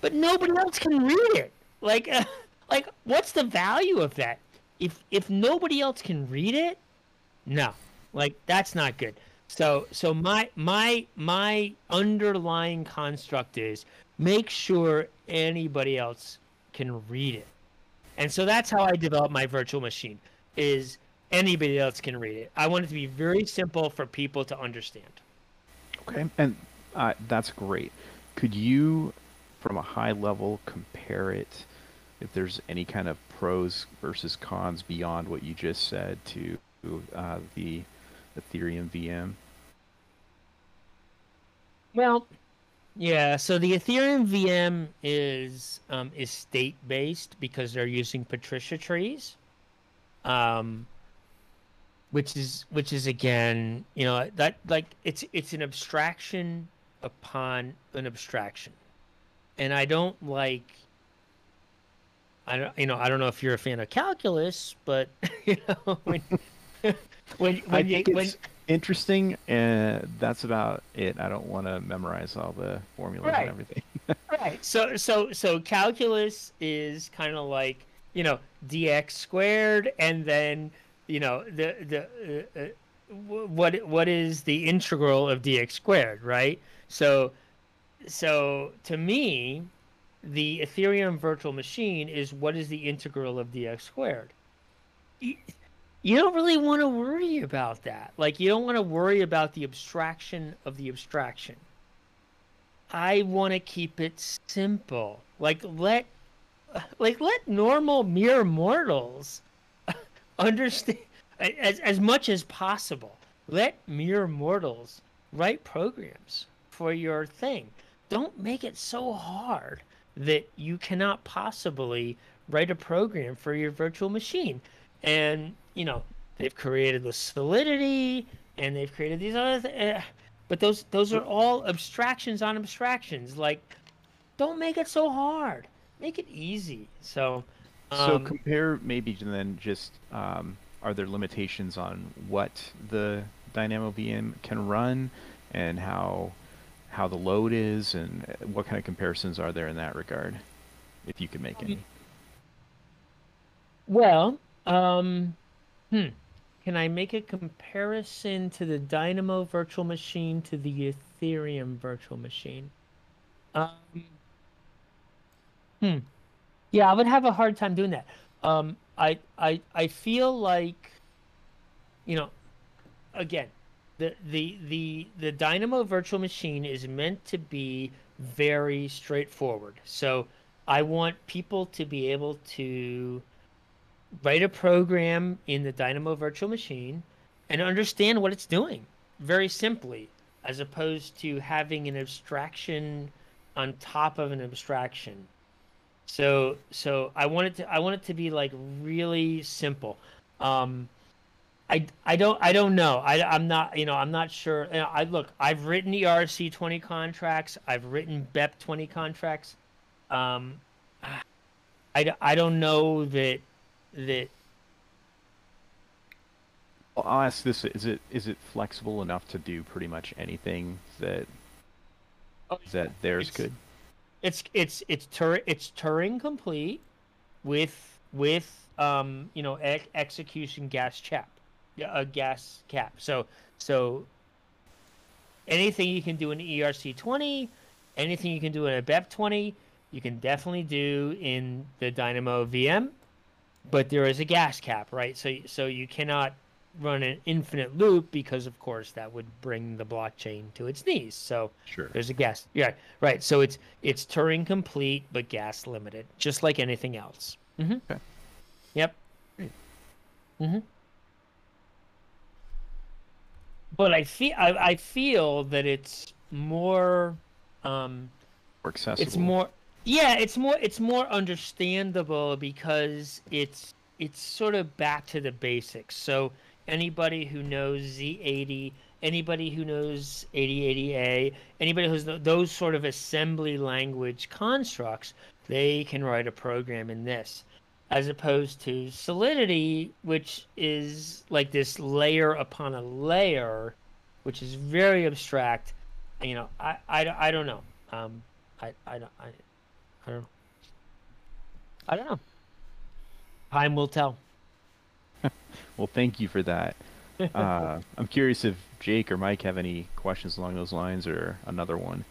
But nobody else can read it. Like uh, like what's the value of that? If if nobody else can read it, no, like that's not good. So so my my my underlying construct is make sure anybody else can read it. And so that's how I develop my virtual machine is anybody else can read it. I want it to be very simple for people to understand. Okay, and uh, that's great. Could you, from a high level, compare it? If there's any kind of pros versus cons beyond what you just said to uh, the Ethereum VM? Well, yeah. So the Ethereum VM is um, is state based because they're using Patricia trees, um, which is which is again, you know, that like it's it's an abstraction upon an abstraction, and I don't like. I don't, you know, I don't know if you're a fan of calculus, but you know, when when when you, when, interesting, and that's about it. I don't want to memorize all the formulas right. and everything. right. So so so calculus is kind of like you know dx squared, and then you know the the uh, uh, what what is the integral of dx squared, right? So so to me, the Ethereum virtual machine is what is the integral of dx squared you don't really want to worry about that. Like you don't want to worry about the abstraction of the abstraction. I want to keep it simple. Like let like let normal mere mortals understand as as much as possible. Let mere mortals write programs for your thing. Don't make it so hard that you cannot possibly write a program for your virtual machine. And you know they've created the Solidity, and they've created these other. Th- uh, but those those are all abstractions on abstractions. Like, don't make it so hard. Make it easy. So. So um, compare maybe then just um, are there limitations on what the Dynamo VM can run and how how the load is and uh, what kind of comparisons are there in that regard if you can make any Well, um, hmm. Can I make a comparison to the Dynamo virtual machine to the Ethereum virtual machine? Um, hmm. Yeah, I would have a hard time doing that. Um, I, I, I feel like, you know, again, the, the, the, the Dynamo virtual machine is meant to be very straightforward. So I want people to be able to write a program in the Dynamo virtual machine and understand what it's doing very simply, as opposed to having an abstraction on top of an abstraction. So so I want it to I want it to be like really simple. Um, I, I don't I don't know I I'm not you know I'm not sure you know, I look I've written ERC twenty contracts I've written BEP twenty contracts, um, I, I don't know that that Well, I'll ask this: Is it is it flexible enough to do pretty much anything that that theirs It's- could? it's it's it's Tur- it's Turing complete with with um you know ex- execution gas chap yeah a gas cap. So so anything you can do in ERC 20 anything you can do in a BEP 20 you can definitely do in the Dynamo VM but there is a gas cap right so so you cannot run an infinite loop because of course that would bring the blockchain to its knees so Sure. there's a gas. Yeah, right. So it's it's Turing complete but gas limited, just like anything else. Mm-hmm. Okay. Yep. Mm-hmm. But I feel I, I feel that it's more um More accessible. it's more yeah it's more it's more understandable because it's it's sort of back to the basics. So anybody who knows z80 anybody who knows 8080a anybody who's th- those sort of assembly language constructs they can write a program in this as opposed to solidity which is like this layer upon a layer which is very abstract. You know i i, I don't know. Um i i don't i I don't know. I don't know. Time will tell. Well, thank you for that. Uh, I'm curious if Jake or Mike have any questions along those lines or another one.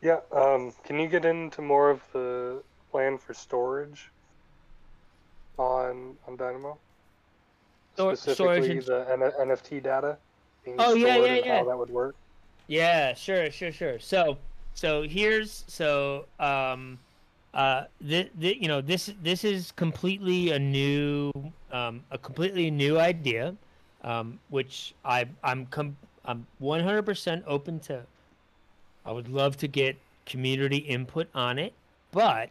Yeah, um, can you get into more of the plan for storage on on Dynamo? Stor- storage Specifically, and- the N- NFT data being Oh, yeah, stored yeah, and yeah. how that would work. Yeah, sure, sure, sure. So, so here's so um, uh, th- th- you know this this is completely a new um, a completely new idea, um, which I I'm com- I'm 100% open to. I would love to get community input on it, but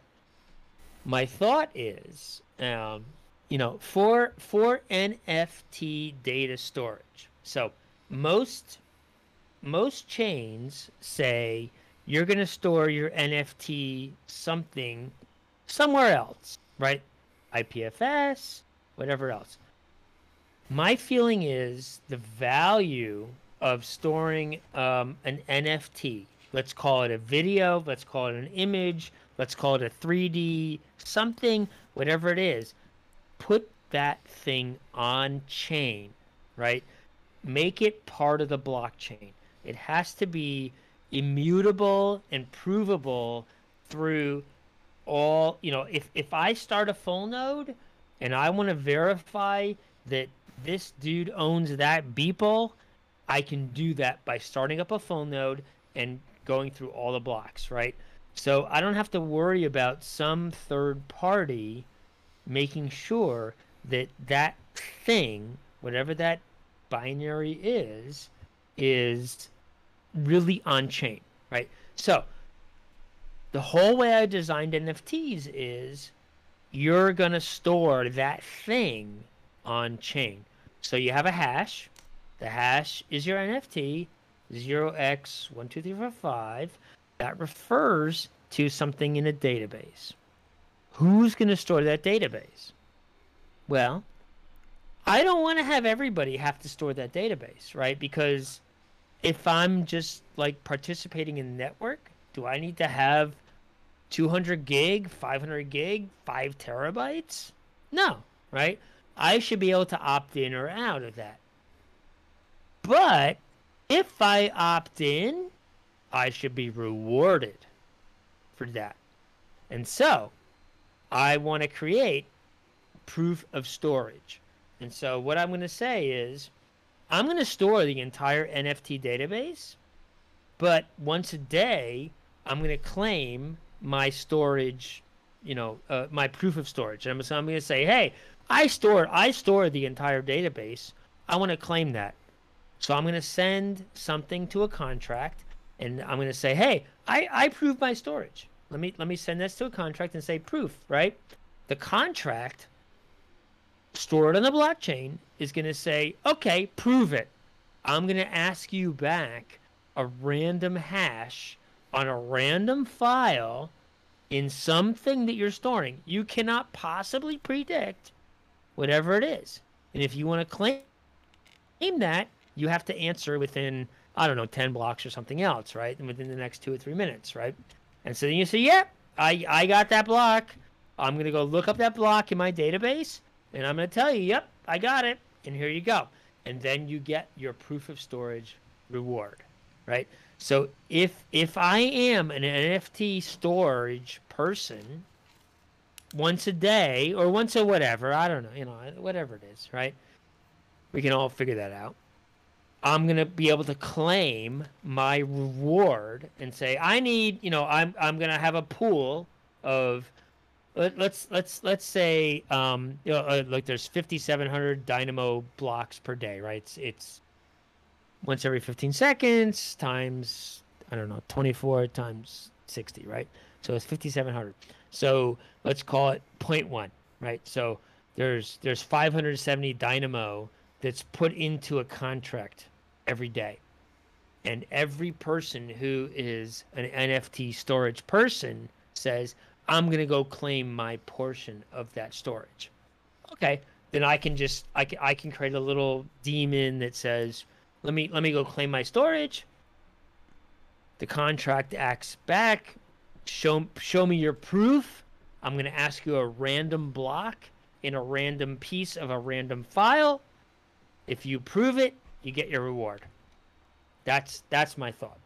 my thought is, um, you know, for for NFT data storage. So most most chains say you're going to store your NFT something somewhere else, right? IPFS, whatever else. My feeling is the value of storing um, an NFT, let's call it a video, let's call it an image, let's call it a 3D something, whatever it is, put that thing on chain, right? Make it part of the blockchain. It has to be immutable and provable through all, you know, if, if I start a full node and I want to verify that this dude owns that Beeple, I can do that by starting up a full node and going through all the blocks, right? So I don't have to worry about some third party making sure that that thing, whatever that binary is, is really on chain, right? So the whole way I designed NFTs is you're going to store that thing on chain. So you have a hash. The hash is your NFT, 0x12345. That refers to something in a database. Who's going to store that database? Well, I don't want to have everybody have to store that database, right? Because if I'm just like participating in network, do I need to have 200 gig, 500 gig, 5 terabytes? No, right? I should be able to opt in or out of that. But if I opt in, I should be rewarded for that. And so I want to create proof of storage. And so what I'm going to say is I'm going to store the entire NFT database, but once a day, I'm going to claim my storage, you know, uh, my proof of storage. And so I'm going to say, hey, I store I store the entire database. I want to claim that. So I'm going to send something to a contract, and I'm going to say, hey, I, I prove my storage. Let me let me send this to a contract and say proof, right? The contract stored on the blockchain is going to say, okay, prove it. I'm going to ask you back a random hash on a random file in something that you're storing. You cannot possibly predict whatever it is. And if you want to claim that, you have to answer within, I don't know, 10 blocks or something else, right? And within the next two or three minutes, right? And so then you say, yep, yeah, I, I got that block. I'm going to go look up that block in my database and I'm going to tell you, yep, I got it. And here you go. And then you get your proof of storage reward, right? So if if I am an NFT storage person once a day or once a whatever, I don't know, you know, whatever it is, right? We can all figure that out. I'm gonna be able to claim my reward and say I need, you know, I'm I'm gonna have a pool of let, us let's let's say um you know uh, like there's 5700 dynamo blocks per day right? It's, it's once every 15 seconds times i don't know 24 times 60 right? So it's 5700 so let's call it 0.1 right? So there's there's 570 dynamo that's put into a contract every day. And every person who is an nft storage person says I'm going to go claim my portion of that storage. Okay, then I can just I can I can create a little daemon that says, "Let me let me go claim my storage." The contract acts back, show show me your proof. I'm going to ask you a random block in a random piece of a random file. If you prove it, you get your reward. That's that's my thought.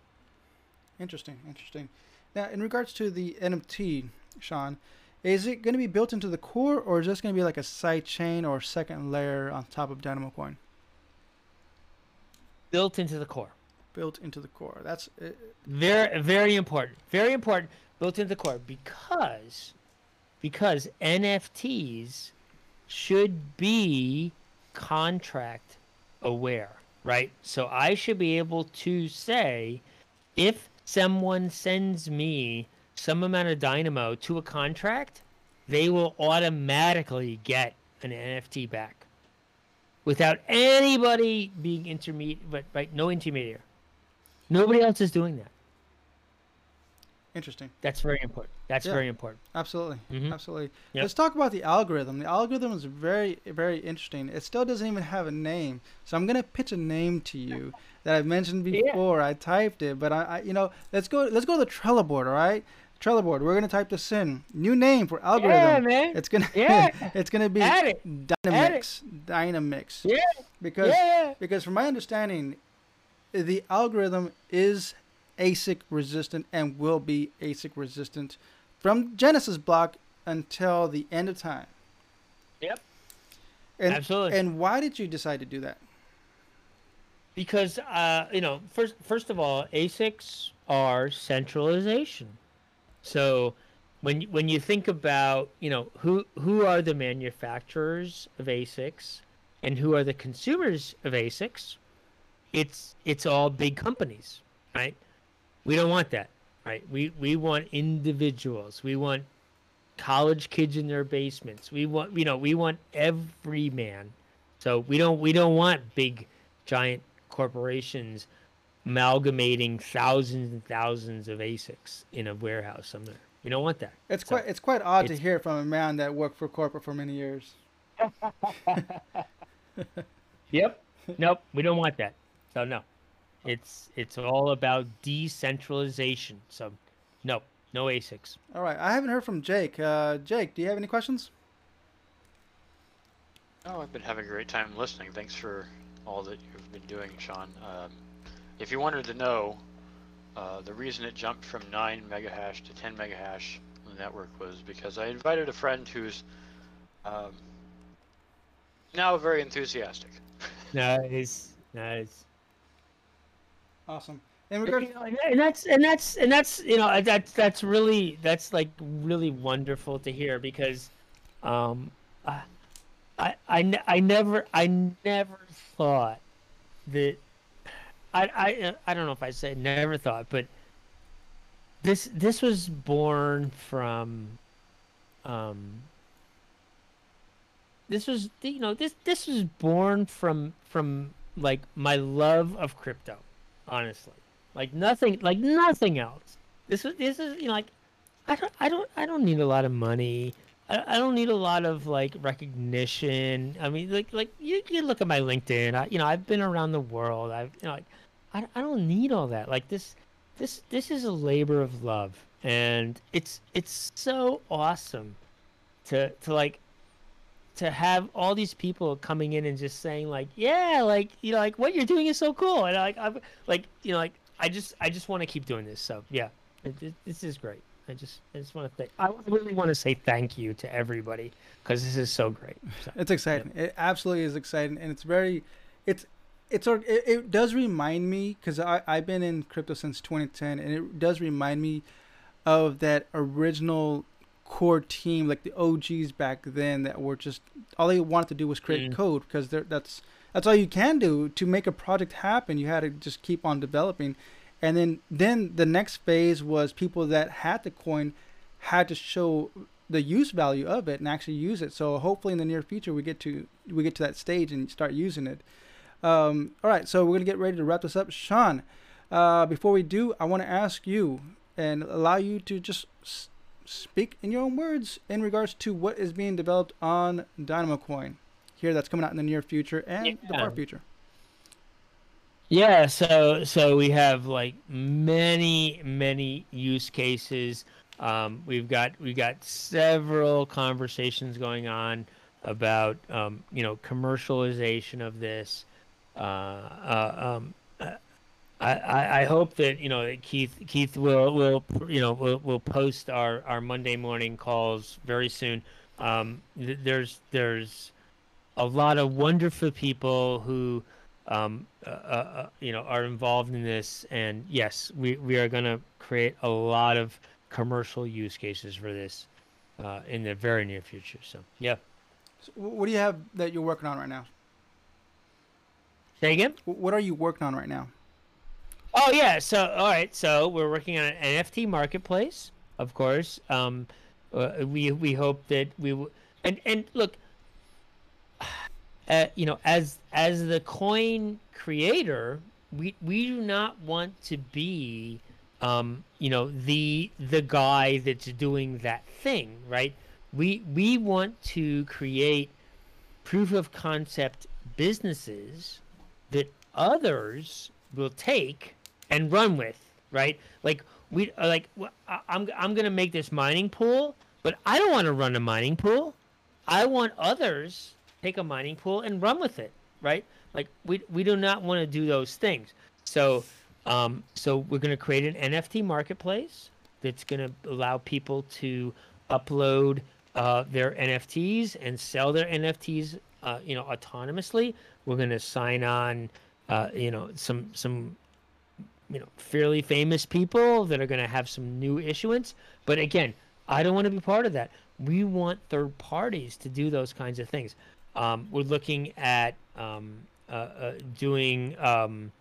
Interesting, interesting. Now, in regards to the NFT, Sean, is it going to be built into the core, or is this going to be like a side chain or second layer on top of Dynamo Coin? Built into the core. Built into the core. That's uh, very very important. Very important. Built into the core because because NFTs should be contract aware, right? So I should be able to say if someone sends me some amount of dynamo to a contract, they will automatically get an NFT back without anybody being intermediate, but right, no intermediary. Nobody else is doing that. Interesting. That's very important. That's yeah, very important. Absolutely. Mm-hmm. Absolutely. Yep. Let's talk about the algorithm. The algorithm is very, very interesting. It still doesn't even have a name. So I'm gonna pitch a name to you that I've mentioned before. Yeah. I typed it, but I, I, you know, let's go. Let's go to the Trello board. All right. Trello board. We're gonna type this in. New name for algorithm. Yeah, man. It's gonna yeah. it's gonna be Add it. Dynamix. Add it. Dynamix. Yeah. Because yeah. because from my understanding, the algorithm is ASIC resistant and will be ASIC resistant from Genesis block until the end of time. Yep. And, Absolutely. And why did you decide to do that? Because uh, you know, first first of all, ASICs are centralization So when when you think about you know who who are the manufacturers of ASICs and who are the consumers of ASICs, it's it's all big companies, right? We don't want that, right? We we want individuals. We want college kids in their basements. We want you know we want every man. So we don't we don't want big giant corporations amalgamating thousands and thousands of ASICs in a warehouse somewhere. You don't want that. It's So, quite it's quite odd to hear from a man that worked for corporate for many years. Yep. nope. We don't want that. So no. It's it's all about decentralization. So no, no ASICs. All right, I haven't heard from Jake. Uh, Jake, do you have any questions? Oh, I've been having a great time listening. Thanks for all that you've been doing, Sean. Um, if you wanted to know, uh, the reason it jumped from 9 megahash to 10 megahash on the network was because I invited a friend who's um, now very enthusiastic. Nice. Nice. Awesome. In regards, You know, and and that's and that's and that's you know that's that's really that's like really wonderful to hear because um I I I, I never I never thought that I I I don't know if I said never thought but this this was born from um this was you know this this was born from from like my love of crypto honestly. Like nothing like nothing else. This is this is you know like i don't i don't i don't need a lot of money. I, I don't need a lot of like recognition. I mean like like you can look at my linkedin. I, you know i've been around the world. I've you know like I, I don't need all that. Like this this this is a labor of love. And it's it's so awesome to to like to have all these people coming in and just saying like yeah like you know like what you're doing is so cool. And like i'm like you know like i just i just want to keep doing this. So yeah. It, it, this is great. I just i just want to thank i really want to say thank you to everybody because this is so great. So, it's exciting. It absolutely is exciting, and it's very, it's, it's it, it does remind me because I I've been in crypto since 2010, and it does remind me of that original core team, like the OGs back then, that were just all they wanted to do was create Mm. code because that's that's all you can do to make a project happen. You had to just keep on developing, and then then the next phase was people that had the coin had to show the use value of it and actually use it. So hopefully in the near future we get to we get to that stage and start using it. Um, all right, so we're gonna get ready to wrap this up. Sean, uh, before we do, I want to ask you and allow you to just s- speak in your own words in regards to what is being developed on Dynamo Coin here that's coming out in the near future and the far future. Yeah, so so we have like many many use cases. Um, we've got we've got several conversations going on about um, you know commercialization of this. Uh, uh, um, I, I I hope that you know Keith Keith will will you know will will post our our Monday morning calls very soon. Um, th- there's there's a lot of wonderful people who um, uh, uh, uh, you know, are involved in this. And yes, we, we are going to create a lot of commercial use cases for this uh, in the very near future. So, yeah. So what do you have that you're working on right now? Say again? What are you working on right now? Oh, yeah. So, all right. So, we're working on an NFT marketplace, of course. Um, uh, we, we hope that we will. And, and look, uh, you know, as as the coin creator, we we do not want to be, um, you know, the the guy that's doing that thing, right? We we want to create proof of concept businesses that others will take and run with, right? Like we uh, like I'm I'm gonna make this mining pool, but I don't want to run a mining pool. I want others take a mining pool and run with it, right? Like we we do not want to do those things. So um so we're going to create an NFT marketplace that's going to allow people to upload uh, their NFTs and sell their NFTs uh, you know autonomously. We're going to sign on uh, you know some some you know fairly famous people that are going to have some new issuance. But again, I don't want to be part of that. We want third parties to do those kinds of things. Um, we're looking at um, uh, uh, doing um,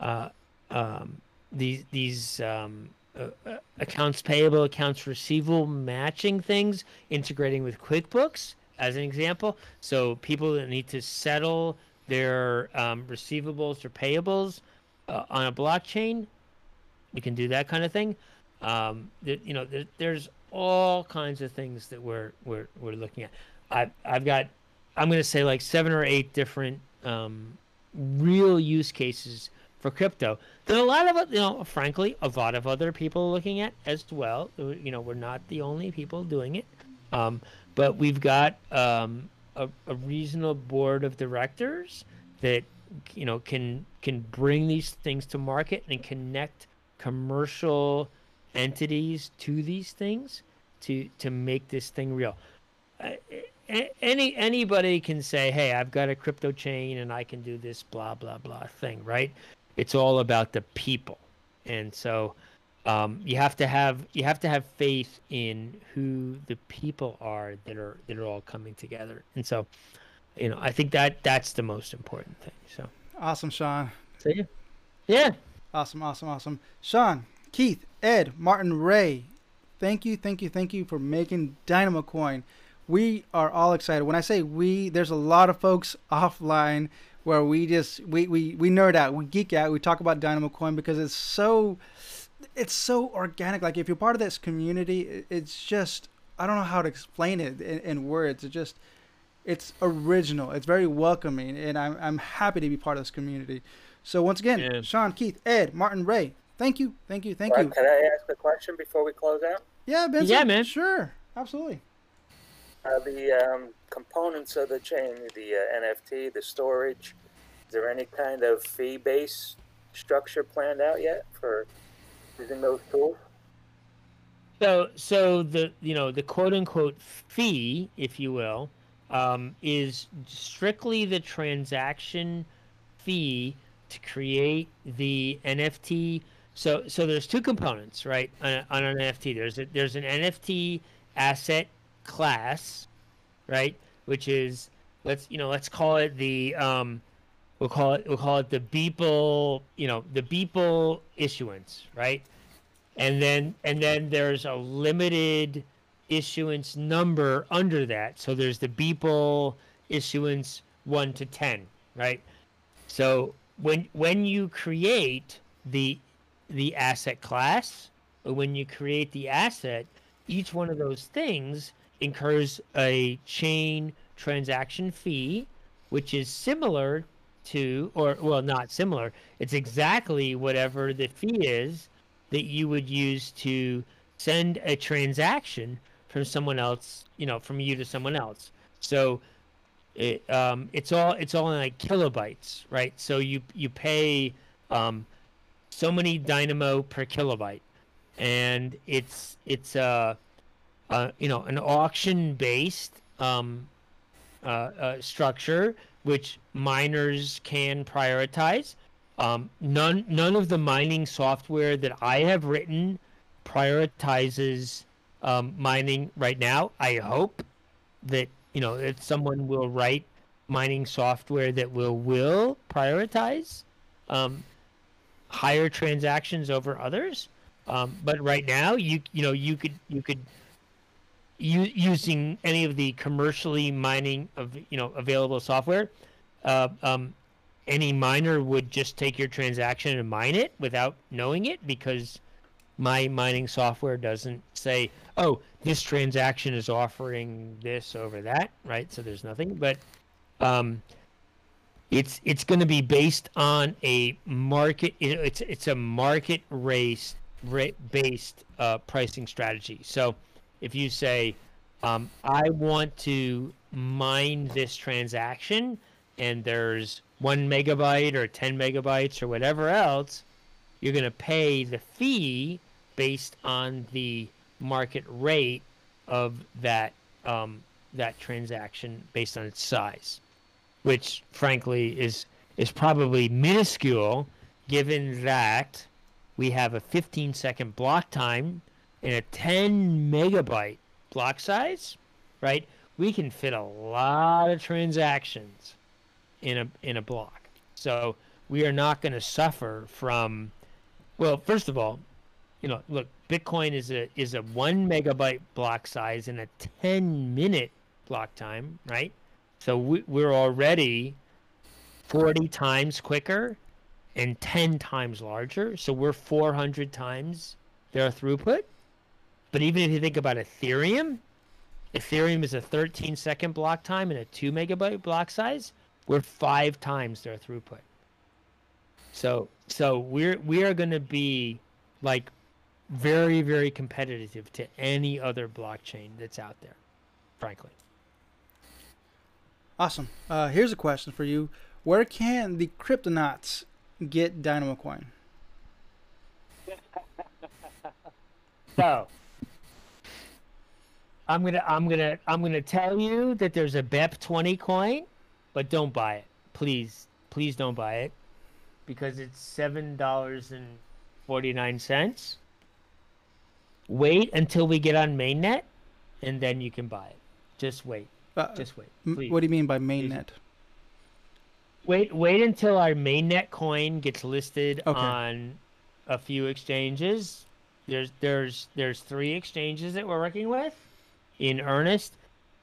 uh, um, these these um, uh, accounts payable, accounts receivable matching things, integrating with QuickBooks as an example. So people that need to settle their um, receivables or payables uh, on a blockchain, you can do that kind of thing. Um, there, you know, there, there's all kinds of things that we're we're we're looking at. I've I've got I'm going to say like seven or eight different um, real use cases for crypto. Are a lot of, you know, frankly, a lot of other people looking at as well. You know, we're not the only people doing it, um, but we've got um, a, a reasonable board of directors that you know can can bring these things to market and connect commercial entities to these things to to make this thing real. Uh, any anybody can say, "Hey, I've got a crypto chain and I can do this blah blah blah thing," right? It's all about the people, and so um, you have to have you have to have faith in who the people are that are that are all coming together, and so you know I think that that's the most important thing. So awesome, Sean. So yeah, yeah. Awesome, awesome, awesome. Sean, Keith, Ed, Martin, Ray, thank you, thank you, thank you for making Dynamo Coin we are all excited. When I say we, there's a lot of folks offline where we just we, we, we nerd out, we geek out, we talk about Dynamo Coin because it's so it's so organic. Like if you're part of this community, it's just I don't know how to explain it in, in words. It just it's original. It's very welcoming, and I'm I'm happy to be part of this community. So once again, yeah. Sean, Keith, Ed, Martin, Ray, thank you, thank you, thank well, you. Can I ask a question before we close out? Yeah, Benson. Yeah, man. Sure, absolutely uh, the um, components of the chain, the uh, NFT, the storage, is there any kind of fee based structure planned out yet for using those tools? So, so the you know the quote unquote fee, if you will, um, is strictly the transaction fee to create the NFT. So, so there's two components, right, on, on an NFT. There's a, there's an NFT asset class, right? Which is let's you know let's call it the um, we'll call it we'll call it the Beeple you know the Beeple issuance, right? And then and then there's a limited issuance number under that. So there's the Beeple issuance one to ten, right? So when when you create the the asset class, or when you create the asset, each one of those things incurs a chain transaction fee, which is similar to, or well, not similar. It's exactly whatever the fee is that you would use to send a transaction from someone else, you know, from you to someone else. So it, um, it's all it's all in like kilobytes, right? So you you pay um, so many dynamo per kilobyte, and it's it's uh uh, you know, an auction-based um, uh, uh, structure which miners can prioritize. Um, none none of the mining software that I have written prioritizes um, mining right now. I hope that you know that someone will write mining software that will will prioritize um, higher transactions over others. Um, but right now, you you know you could you could u- using any of the commercially mining of you know available software, uh, um, any miner would just take your transaction and mine it without knowing it because my mining software doesn't say, "Oh, this transaction is offering this over that," right? So there's nothing, but um, it's it's going to be based on a market. It's it's a market race based uh, pricing strategy. So if you say, um, I want to mine this transaction and there's one megabyte or 10 megabytes or whatever else, you're going to pay the fee based on the market rate of that um, that transaction based on its size, which frankly is is probably minuscule given that we have a 15 second block time and a 10 megabyte block size, right? We can fit a lot of transactions in a in a block. So we are not going to suffer from well, first of all, you know, look, Bitcoin is a is a 1 megabyte block size and a 10 minute block time, right? So we, we're already 40 times quicker and 10 times larger. So we're 400 times their throughput. But even if you think about Ethereum, Ethereum is a 13 second block time and a 2 megabyte block size. We're five times their throughput. So so we're we are going to be like very very competitive to any other blockchain that's out there, frankly. Awesome. Uh, here's a question for you: Where can the Cryptonauts get Dynamo Coin? So I'm gonna I'm gonna I'm gonna tell you that there's a BEP twenty coin, but don't buy it. Please, please don't buy it. Because it's seven dollars and forty nine cents. Wait until we get on mainnet and then you can buy it. Just wait. Uh, Just wait. Please. what do you mean by mainnet? Wait wait until our mainnet coin gets listed Okay. on a few exchanges. There's there's there's three exchanges that we're working with in earnest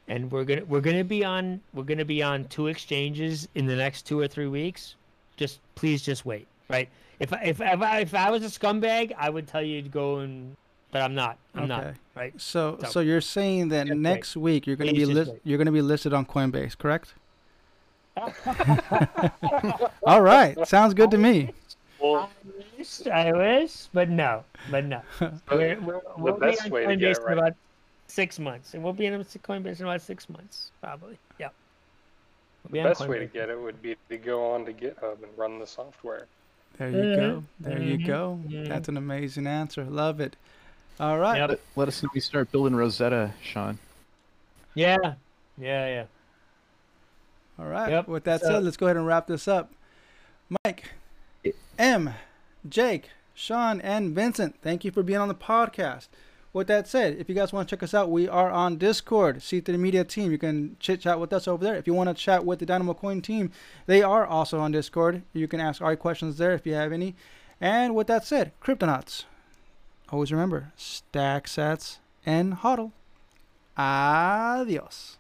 and we're going to we're going to be on we're going to be on two exchanges in the next 2 or 3 weeks. Just please just wait, right? If I, if if I, if I was a scumbag, I would tell you to go and but I'm not. I'm not, right? So, So, so you're saying that just wait. next week you're going to be Please just list, wait. you're going to be listed on Coinbase, correct? All right, sounds good to me. Well, I wish, I wish, but no, but no. We're, we're, we'll be best on way to get Coinbase it in right- about six months, and we'll be in Coinbase in about six months, probably. Yeah. We'll the on best way to get it would be to go on to GitHub and run the software. There you go. There you mhm, go. mhm. That's an amazing answer. Love it. All right. Yep. Let, let us know when you start building Rosetta, Sean. Yeah, yeah, yeah. All right. Yep, With that so- said, let's go ahead and wrap this up. Mike, M, Jake, Sean, and Vincent, thank you for being on the podcast. With that said, if you guys want to check us out, we are on Discord, C3 Media Team. You can chit chat with us over there. If you want to chat with the Dynamo Coin team, they are also on Discord. You can ask our questions there if you have any. And with that said, Cryptonauts, always remember stack sats and hodl. Adios.